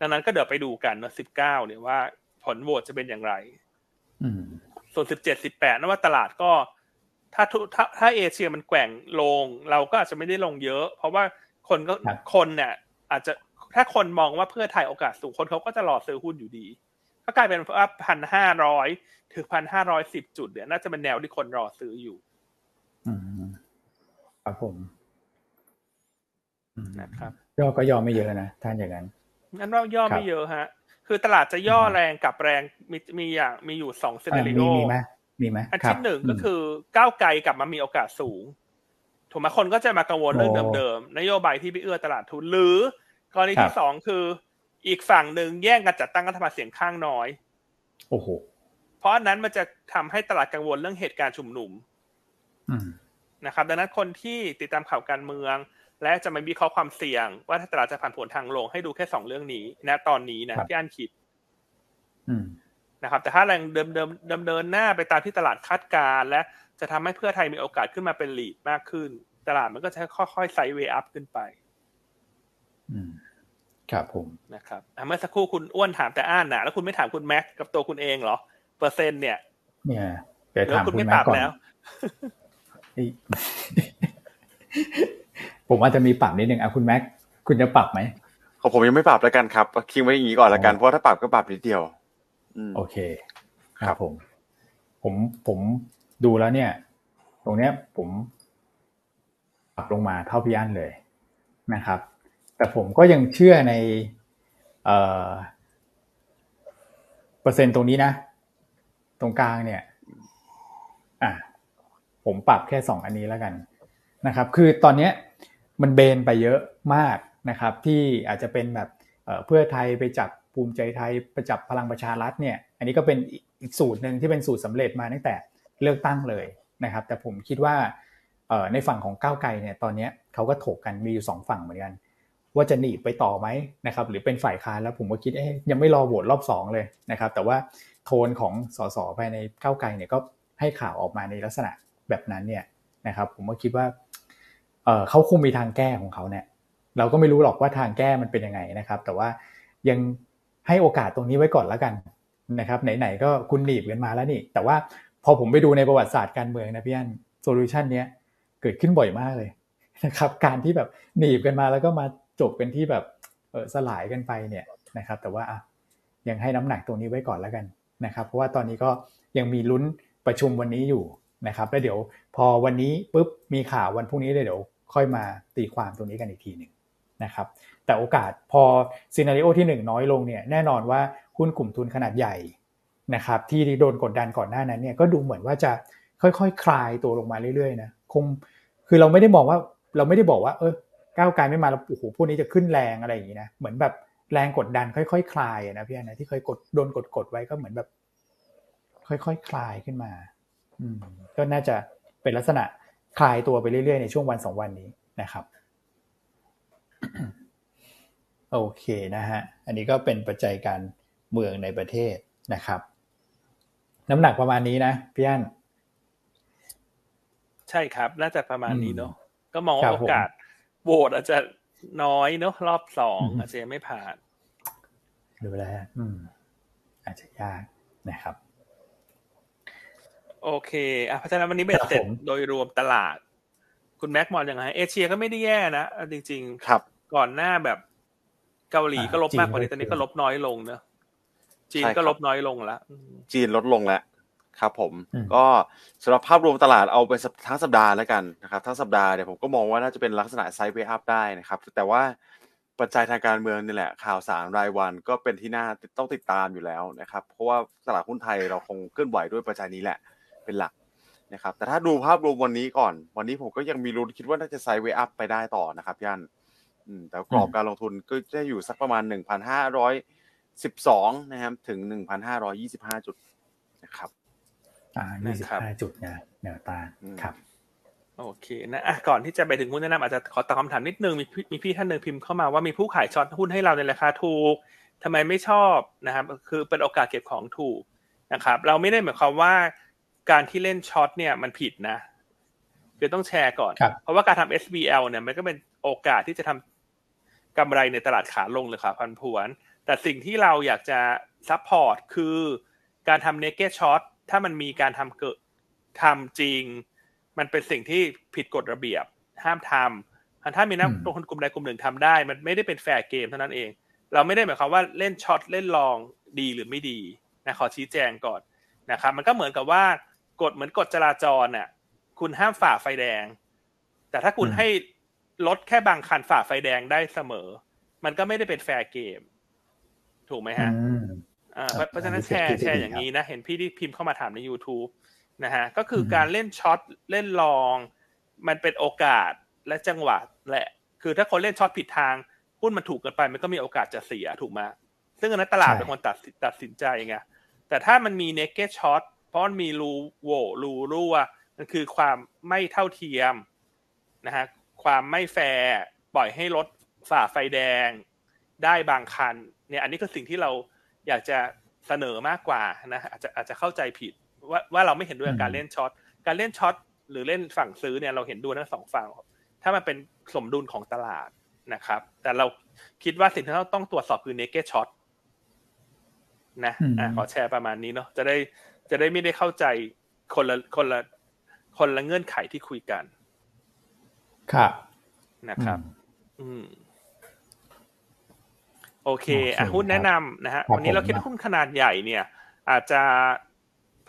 ดังนั้นก็เดี๋ยวไปดูกันนะสิบเก้าเนี่ยว่าผลโหวตจะเป็นอย่างไรส่วนสิบเจ็ดสิบแปดนั่นว่าตลาดก็ ถ้าถ้าถ้าเอเชียมันแกว่งลง เราก็อาจจะไม่ได้ลงเยอะ เพราะว่าคนก็คนเนี่ย อาจจะถ้าคนมองว่าเพื่อไทยโอกาสสูงคนเขาก็จะรอซื้อหุ้นอยู่ดี ก็กลายเป็นว่าพันห้าร้อยถึงพันห้าร้อยสิบจุดเนี่ยน่าจะเป็นแนวที่คนรอซื้ออยู่ อืมครับผม นะครับย่อก็ย่อไม่เยอะนะท่านอย่างนั้นงั้นว่าย่อไม่เยอะฮะ คือตลาดจะย่อแรงกับแรงมีมีอย่างมีอยู่สองเซนริโอมีไหมมีไหมอันที่หนึ่งก็คือก้าวไกลกลับมามีโอกาสสูงถูกไหมคนก็จะมากังวลเรื่องเดิมๆนโยบายที่ไปเอื้อตลาดทุนหรือกรณีที่สองคือ อีกฝั่งหนึ่งแย่งกันจัดตั้งรัฐบาลเสียงข้างน้อย โอ้โหเพราะนั้นมันจะทำให้ตลาดกังวลเรื่องเหตุการณ์ชุมนุมนะครับ ดังนั้นคนที่ติดตามข่าวการเมือง และจะไม่มีข้อความเสี่ยง ว่าถ้าตลาดจะผ่านผลทางลงให้ดูแค่สองเรื่องนี้นะตอนนี้นะที่อันคิดนะครับ แต่ถ้าแรงเดิมเดิมเดิมเดินหน้าไปตามที่ตลาดคาดการและจะทำให้เพื่อไทยมีโอกาสขึ้นมาเป็นลีดมากขึ้น ตลาดมันก็จะค่อยๆไซด์เวย์อัพขึ้นไปอืมครับผมนะครับเมื่อสักครู่คุณอ้วนถามแต่อ่านนะแล้วคุณไม่ถามคุณแม็กกับตัวคุณเองเหรอ เปอร์เซ็นต์เนี่ยเนี่ยเดี๋ยวถามคุณแม็กก่อน ผมอาจจะมีปรับนิดนึงอะคุณแม็กคุณจะปรับไหมของผมยังไม่ปรับแล้วกันครับคิดไว้อย่างนี้ก่อนแล้วกันเพราะถ้าปรับก็ปรับนิดเดียวโอเค ครับผม ผมผมดูแล้วเนี่ย ตรงเนี้ยผมปรับลงมาเท่าพี่อันเลยนะครับ แต่ผมก็ยังเชื่อในเปอร์เซ็นต์ตรงนี้นะ ตรงกลางเนี่ย อะผมปรับแค่สองอันนี้แล้วกันนะครับ คือตอนนี้ มันเบนไปเยอะมากนะครับ ที่อาจจะเป็นแบบเพื่อไทยไปจับภูมิใจไทยไปจับพลังประชารัฐเนี่ย อันนี้ก็เป็นอีกสูตรหนึ่งที่เป็นสูตรสำเร็จมาตั้งแต่เลือกตั้งเลยนะครับ แต่ผมคิดว่าในฝั่งของก้าวไกลเนี่ยตอนนี้เขาก็ถกกันมีอยู่สองฝั่งเหมือนกัน ว่าจะหนีไปต่อไหมนะครับหรือเป็นฝ่ายค้านแล้วผมก็คิดเอ๊ยยังไม่รอโหวตรอบสองเลยนะครับ แต่ว่าโทนของสสภายในก้าวไกลเนี่ยก็ให้ข่าวออกมาในลักษณะแบบนั้นเนี่ยนะครับ ผมก็คิดว่า เขาคงมีทางแก้ของเขาเนี่ย เราก็ไม่รู้หรอกว่าทางแก้มันเป็นยังไงนะครับ แต่ว่ายังให้โอกาสตรงนี้ไว้ก่อนแล้วกันนะครับ ไหนๆก็คุณหนีบกันมาแล้วนี่ แต่ว่าพอผมไปดูในประวัติศาสตร์การเมืองนะพี่อ้น solution เนี้ยเกิดขึ้นบ่อยมากเลยนะครับ การที่แบบหนีบกันมาแล้วก็มาจบกันที่แบบเออสลายกันไปเนี่ยนะครับ แต่ว่าอะยังให้น้ำหนักตรงนี้ไว้ก่อนแล้วกันนะครับ เพราะว่าตอนนี้ก็ยังมีลุ้นประชุมวันนี้อยู่นะครับ แล้วเดี๋ยวพอวันนี้ปุ๊บมีข่าววันพรุ่งนี้เลยเดี๋ยว ค่อยมาตีความตรงนี้กันอีกทีหนึ่งนะครับแต่โอกาสพอ scenario ที่ 1 น้อยลงเนี่ยแน่นอนว่าหุ้นกลุ่มทุนขนาดใหญ่นะครับที่โดนกดดันก่อนหน้านั้นเนี่ยก็ดูเหมือนว่าจะค่อยๆคลายตัวลงมาเรื่อยๆนะคงคือเราไม่ได้บอกว่าเราไม่ได้บอกว่าเออก้าวไกลไม่มาแล้วโอ้โหพวกนี้จะขึ้นแรงอะไรอย่างนี้นะเหมือนแบบแรงกดดันค่อยๆคลายนะพี่อ้นนะที่เคยกดโดนกดกดไว้ก็เหมือนแบบ ค่อยๆคลายขึ้นมา อืมก็น่าจะเป็นลักษณะ คลายตัวไปเรื่อยๆ ในช่วงวันสองวันนี้นะครับโอเคนะฮะ อันนี้ก็เป็นปัจจัยการเมืองในประเทศนะครับ น้ำหนักประมาณนี้นะพี่อั้นใช่ครับ น่าจะประมาณนี้เนาะก็มองว่าโอกาสโหวตอาจจะน้อยเนาะรอบสองอาจจะไม่ผ่านดูแลอืมอาจจะยากนะครับ โอเคอะเพราะฉะนั้นวันนี้เบ็ดเสร็จโดยรวมตลาด คุณแม็กมองยังไงเอเชียก็ไม่ได้แย่นะจริง ๆ ครับ ก่อนหน้าแบบเกาหลีก็ลบมากกว่านี้ตอนนี้ก็ลบน้อยลงเนอะจีนก็ลบน้อยลงแล้วจีนลดลงแล้วครับผมก็สำหรับภาพรวมตลาดเอาไปทั้งสัปดาห์แล้วกันนะครับทั้งสัปดาห์เนี่ยผมก็มองว่าน่าจะเป็นลักษณะไซด์เวอัพได้นะครับ แต่ว่าปัจจัยทางการเมืองนี่แหละ ข่าวสารรายวันก็เป็นที่น่าต้องติดตามอยู่แล้วนะครับ เพราะว่าตลาดหุ้นไทยเราคงเคลื่อนไหวด้วยปัจจัยนี้แหละ เป็นหลักนะครับแต่ถ้าดูภาพรวมวันนี้ก่อน วันนี้ผมก็ยังมีลุ้นคิดว่าน่าจะไซด์เวอัพไปได้ต่อนะครับย่านแต่กรอบการลงทุนก็จะอยู่สักประมาณหนึ่งพันห้าร้อยสิบสองนะครับ ถึงหนึ่งพันห้าร้อยี่สิบห้าจุดนะครับอ่ายี่สิบห้าจุดนะแนวตาครับ โอเคนะอะก่อนที่จะไปถึงหุ้นแนะนำอาจจะขอตอบคำถามนิดนึง มีมีพี่ท่านหนึ่งพิมพ์เข้ามาว่ามีผู้ขาย short หุ้นให้เราในราคาถูกทำไมไม่ชอบนะครับ คือเป็นโอกาสเก็บของถูกนะครับ เราไม่ได้หมายความว่า การที่เล่น short เนี่ยมันผิดนะคือต้องแชร์ก่อน เพราะว่าการทำ SBL เนี่ยมันก็เป็นโอกาสที่จะทำกำไรในตลาดขาลงหรือขาผันผวน แต่สิ่งที่เราอยากจะ support คือการทำ naked shortถ้ามันมีการทำเกิดทำจริง มันเป็นสิ่งที่ผิดกฎระเบียบ ห้ามทำถ้ามีนักลงทุนกลุ่มใดกลุ่มหนึ่งทำได้ มันไม่ได้เป็น fair game เท่านั้นเอง เราไม่ได้หมายความว่าเล่น short เล่น long ดีหรือไม่ดีนะขอชี้แจงก่อนนะครับ มันก็เหมือนกับว่า กฎเหมือนกฎจราจรน่ะ คุณห้ามฝ่าไฟแดง แต่ถ้าคุณให้รถแค่บางคันฝ่าไฟแดงได้เสมอ มันก็ไม่ได้เป็น fair game ถูกไหมฮะอ่าเพราะฉะนั้นแชร์แชร์อย่างนี้นะ เห็นพี่ที่พิมพ์เข้ามาถามใน YouTube นะฮะ ก็คือการเล่น short เล่น long มันเป็นโอกาสและจังหวะแหละ คือถ้าคนเล่น short ผิดทางหุ้นมันถูกเกินไป มันก็มีโอกาสจะเสียถูกไหมซึ่งอันนั้นตลาดเป็นคนตัดตัดสินใจไงแต่ถ้ามันมี naked short เพ ราะมันมีรูโหว่รูรั่วมันคือความไม่เท่าเทียมนะฮะความไม่แฟร์ปล่อยให้รถฝ่าไฟแดงได้บางคันเนี่ยอันนี้คือสิ่งที่เราอยากจะเสนอมากกว่านะอาจจะอาจจะเข้าใจผิดว่าว่าเราไม่เห็นด้วยกับการเล่น short การเล่น short หรือเล่นฝั่งซื้อเนี่ยเราเห็นด้วยทั้งสองฝั่งถ้ามันเป็นสมดุลของตลาดนะครับ แต่เราคิดว่าสิ่งที่เราต้องตรวจสอบคือ naked short นะอ่าขอแชร์ประมาณนี้เนาะจะได้ จะได้ไม่ได้เข้าใจคนละคนละคนละเงื่อนไขที่คุยกัน ครับ นะครับ อืม โอเค อะหุ้นแนะนำนะฮะ วันนี้เราคิดหุ้นขนาดใหญ่เนี่ย อาจจะ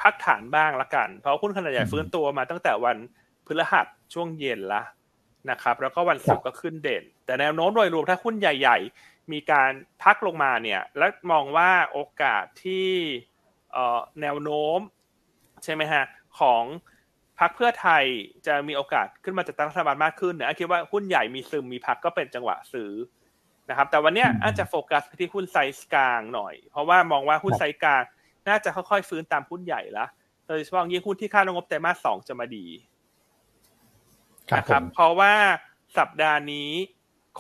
พักฐานบ้างละกัน เพราะหุ้นขนาดใหญ่ฟื้นตัวมาตั้งแต่วันพฤหัสช่วงเย็นละนะครับ แล้วก็วันศุกร์ก็ขึ้นเด่น แต่แนวโน้มโดยรวมถ้าหุ้นใหญ่ ๆ มีการพักลงมาเนี่ย และมองว่าโอกาสที่ แนวโน้ม ใช่ไหมฮะ ของพรรคเพื่อไทยจะมีโอกาสขึ้นมาจัดตั้งรัฐบาลมากขึ้นเนี่ยคิดว่าหุ้นใหญ่มีซึมมีพักก็เป็นจังหวะซื้อนะครับ แต่วันนี้อาจจะโฟกัสไปที่หุ้นไซส์กลางหน่อย เพราะว่ามองว่าหุ้นไซส์กลาง น่าจะค่อยๆฟื้นตามหุ้นใหญ่ละโดยเฉพาะยิ่งหุ้นที่คาดงบไตรมาสสองจะมาดีนะครับ เพราะว่าสัปดาห์นี้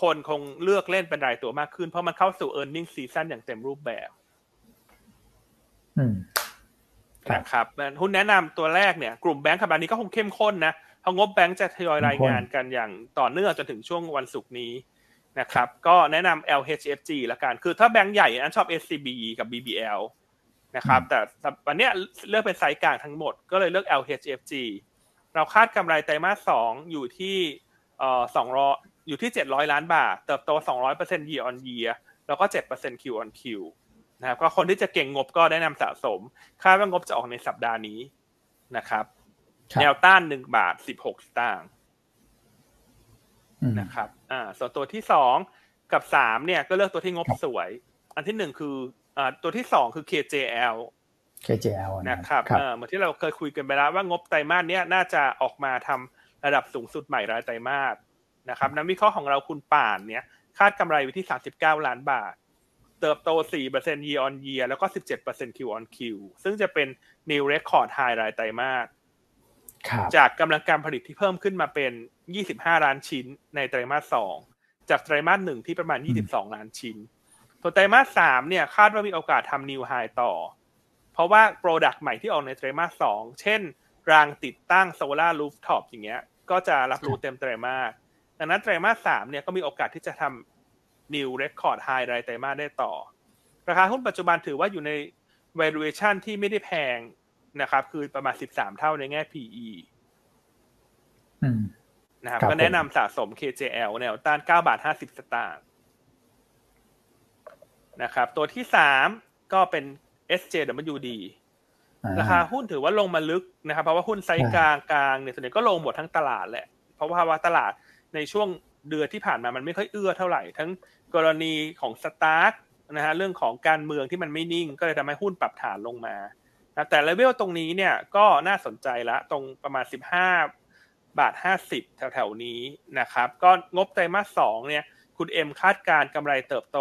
คนคงเลือกเล่นเป็นรายตัวมากขึ้น เพราะมันเข้าสู่ e a r n i n g ซีซั่นอย่างเต็มรูปแบบ นะครับหุ้นแนะนำตัวแรกเนี่ยกลุ่มแบงก์สัปดาห์นี้ก็คงเข้มข้นนะเพราะงบแบงก์จะทยอยรายงานกันอย่างต่อเนื่องจนถึงช่วงวันศุกร์นี้นะครับก็แนะนำ LHFG ละกัน คือถ้าแบงก์ใหญ่อันชอบ SCB กับ BBL นะครับ แต่วันนี้เลือกเป็นไซส์กลางทั้งหมด ก็เลยเลือก LHFG เราคาดกำไรไตรมาสสองอยู่ที่เอ่อสองร้อยอยู่ที่เจ็ดร้อยล้านบาท เติบโตสองร้อยเปอร์เซ็นต์ year on year แล้วก็เจ็ดเปอร์เซ็นต์ Q on Q นะครับก็คนที่จะเก่งงบก็ได้นำสะสมคาดว่างบจะออกในสัปดาห์นี้นะครับ แนวต้านหนึ่งบาทสิบหกสตางค์นะครับ อ่า ส่วนตัวที่สองกับสามเนี่ยก็เลือกตัวที่งบสวย อันที่หนึ่งคืออ่าตัวที่สองคือ KJL KJL นะครับเออเหมือนที่เราเคยคุยกันไปแล้วว่างบไตรมาสเนี้ยน่าจะออกมาทำระดับสูงสุดใหม่รายไตรมาสนะครับนักวิเคราะห์ของเราคุณป่านเนี่ย คาดกำไรไว้ที่สามสิบเก้าล้านบาท เติบโต 4% year on year แล้วก็ 17% Q on Q ซึ่งจะเป็น new record high รายไตรมาสจากกำลังการผลิตที่เพิ่มขึ้นมาเป็น 25 ล้านชิ้นในไตรมาส 2 จากไตรมาส 1 ที่ประมาณ 22 ล้านชิ้นตัวไตรมาส 3 เนี่ยคาดว่ามีโอกาสทำ new high ต่อ เพราะว่า product ใหม่ที่ออกในไตรมาส 2 เช่น รางติดตั้งโซลาร์รูฟท็อปอย่างเงี้ย ก็จะรับรู้เต็มไตรมาส ดังนั้นไตรมาส 3 เนี่ยก็มีโอกาสที่จะทำ New Record High รายไตรมาสได้ต่อ ราคาหุ้นปัจจุบันถือว่าอยู่ใน valuation ที่ไม่ได้แพงนะครับ คือประมาณ 13 เท่าในแง่ PE นะครับก็แนะนำสะสม KJL แนวต้าน 9 บาท 50 สตางค์นะครับ ตัวที่สามก็เป็น SJWD ราคาหุ้นถือว่าลงมาลึกนะครับ เพราะว่าหุ้นไซส์กลางกลางเนี่ยส่วนใหญ่ก็ลงหมดทั้งตลาดแหละ เพราะว่าว่าตลาดในช่วงเดือนที่ผ่านมามันไม่ค่อยเอื้อเท่าไหร่ทั้ง กรณีของ STARK นะฮะเรื่องของการเมืองที่มันไม่นิ่ง ก็เลยทำให้หุ้นปรับฐานลงมาแต่เลเวลตรงนี้เนี่ยก็น่าสนใจละตรงประมาณ 15 บาท 50 แถวๆนี้นะครับก็งบไตรมาส2เนี่ยคุณเอ็มคาดการกำไรเติบโต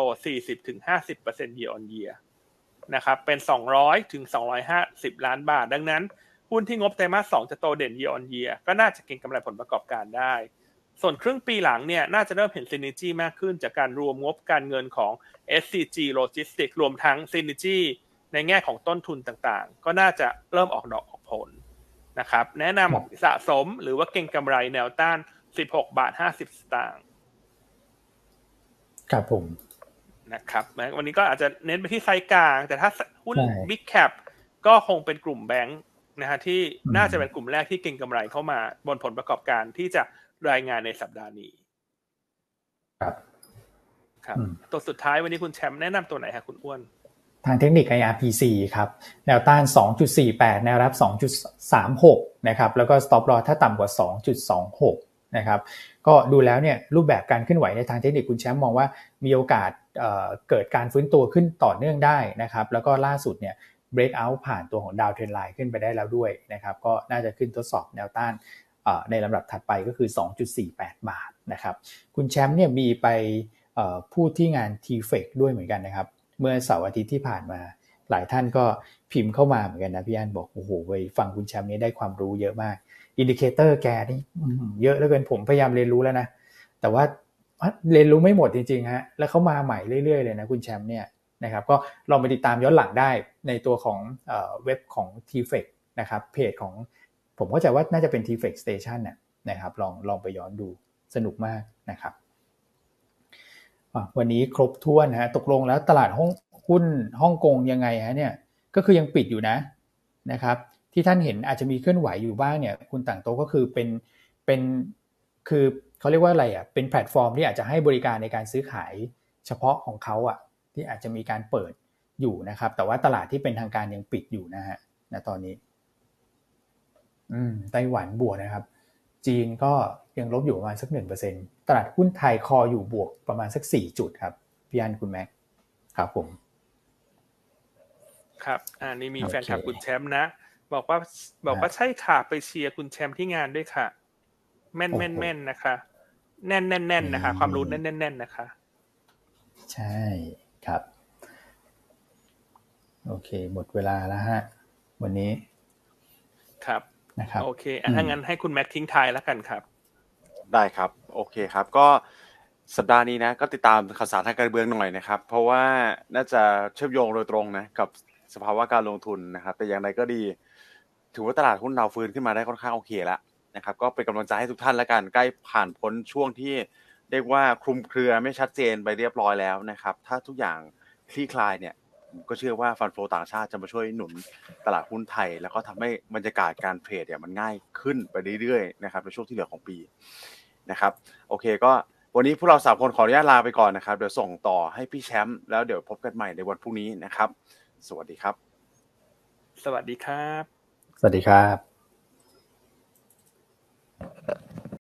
40-50% year on year นะครับเป็น 200ถึง250 ล้านบาท ดังนั้นหุ้นที่งบไตรมาส2จะโตเด่น year on year ก็น่าจะเก็งกำไรผลประกอบการได้ ส่วนครึ่งปีหลังเนี่ยน่าจะเริ่มเห็นซินิจี้มากขึ้นจากการรวมงบการเงินของ SCG Logistics รวมทั้งซินิจี้ในแง่ของต้นทุนต่างๆ ก็น่าจะเริ่มออกดอกออกผลนะครับ แนะนำสะสมหรือว่าเก่งกำไรแนวต้าน 16 บาท 50 สตางค์ครับผมนะครับวันนี้ก็อาจจะเน้นไปที่ไซกลาง แต่ถ้าหุ้น Big Cap ก็คงเป็นกลุ่มแบงค์นะฮะที่น่าจะเป็นกลุ่มแรกที่เก่งกำไรเข้ามาบนผลประกอบการที่จะ รายงานในสัปดาห์นี้ ครับ ครับ ตัวสุดท้ายวันนี้คุณแชมป์แนะนำตัวไหนครับคุณอ้วนทางเทคนิค IRPC ครับ แนวต้าน 2.48 แนวรับ 2.36 นะครับ แล้วก็ stop loss ถ้าต่ำกว่า 2.26 นะครับ ก็ดูแล้วเนี่ยรูปแบบการเคลื่อนไหวในทางเทคนิคคุณแชมป์มองว่ามีโอกาสเกิดการฟื้นตัวขึ้นต่อเนื่องได้นะครับ แล้วก็ล่าสุดเนี่ย break out ผ่านตัวของดาวเทรนไลน์ขึ้นไปได้แล้วด้วยนะครับ ก็น่าจะขึ้นทดสอบแนวต้าน ในลำดับถัดไปก็คือ 2.48 บาทนะครับคุณแชมป์เนี่ยมีไปพูดที่งาน t f e c ด้วยเหมือนกันนะครับเมื่อเสาร์อาทิตย์ที่ผ่านมา หลายท่านก็พิมพ์เข้ามาเหมือนกันนะพี่อันบอกโอ้โหไปฟังคุณแชมป์นี้ได้ความรู้เยอะมาก indicator แกนี่เยอะเหลือเกินผมพยายามเรียนรู้แล้วนะแต่ว่าเรียนรู้ไม่หมดจริงๆฮะแล้วเขามาใหม่เรื่อยๆเลยนะคุณแชมป์เนี่ยนะครับก็ลองไปติดตามย้อนหลังได้ในตัวของเว็บของ t f e c นะครับเพจของ ผมก็จะว่าน่าจะเป็น t f e c Station นะครับลองลองไปย้อนดูสนุกมากนะครับวันนี้ครบถ้วนฮะตกลงแล้วตลาดห้องหุ้นฮ่องกงยังไงฮะเนี่ยก็คือยังปิดอยู่นะนะครับที่ท่านเห็นอาจจะมีเคลื่อนไหวอยู่บ้างเนี่ยคุณต่างโต๊ะก็คือเป็นเป็นคือเขาเรียกว่าอะไรอะเป็นแพลตฟอร์มที่อาจจะให้บริการในการซื้อขายเฉพาะของเขาอะที่อาจจะมีการเปิดอยู่นะครับแต่ว่าตลาดที่เป็นทางการยังปิดอยู่นะฮะณตอนนี้ ไต้หวันบวกนะครับ จีนก็ยังลบอยู่ประมาณสักหนึ่งเปอร์เซ็นตลาดหุ้นไทยคออยู่บวกประมาณสักสี่จุดครับ พี่อันคุณแม็กครับผม ครับอ่านี่มีแฟนคลับคุณแชมป์นะ บอกว่าบอกว่าใช่ค่ะไปเชียร์คุณแชมป์ที่งานด้วยค่ะ แม่นแม่นแม่นนะคะ แน่นแน่นแน่นนะคะ ความรู้แน่นแน่นแน่นนะคะ ใช่ครับ โอเค หมดเวลาแล้วฮะ วันนี้ครับ นะครับโอเคอะถ้างั้นให้คุณแม็กทิ้งทายแล้วกันครับ ได้ครับ โอเคครับ ก็สัปดาห์นี้นะ ก็ติดตามข่าวสารทางการเมืองหน่อยนะครับ เพราะว่าน่าจะเชื่อมโยงโดยตรงนะกับสภาวะการลงทุนนะครับ แต่อย่างไรก็ดี ถือว่าตลาดหุ้นเราฟื้นขึ้นมาได้ค่อนข้างโอเคแล้วนะครับ ก็เป็นกำลังใจให้ทุกท่านแล้วกันใกล้ผ่านพ้นช่วงที่เรียกว่าคลุมเครือไม่ชัดเจนไปเรียบร้อยแล้วนะครับ ถ้าทุกอย่างคลี่คลายเนี่ย ก็เชื่อว่าฟันโฟต่างชาติจะมาช่วยหนุนตลาดหุ้นไทย แล้วก็ทำให้บรรยากาศการเทรดเนี่ยมันง่ายขึ้นไปเรื่อยๆนะครับในช่วงที่เหลือของปีนะครับ โอเคก็วันนี้พวกเราสามคนขออนุญาตลาไปก่อนนะครับ เดี๋ยวส่งต่อให้พี่แชมป์แล้วเดี๋ยวพบกันใหม่ในวันพรุ่งนี้นะครับ สวัสดีครับ สวัสดีครับ สวัสดีครับ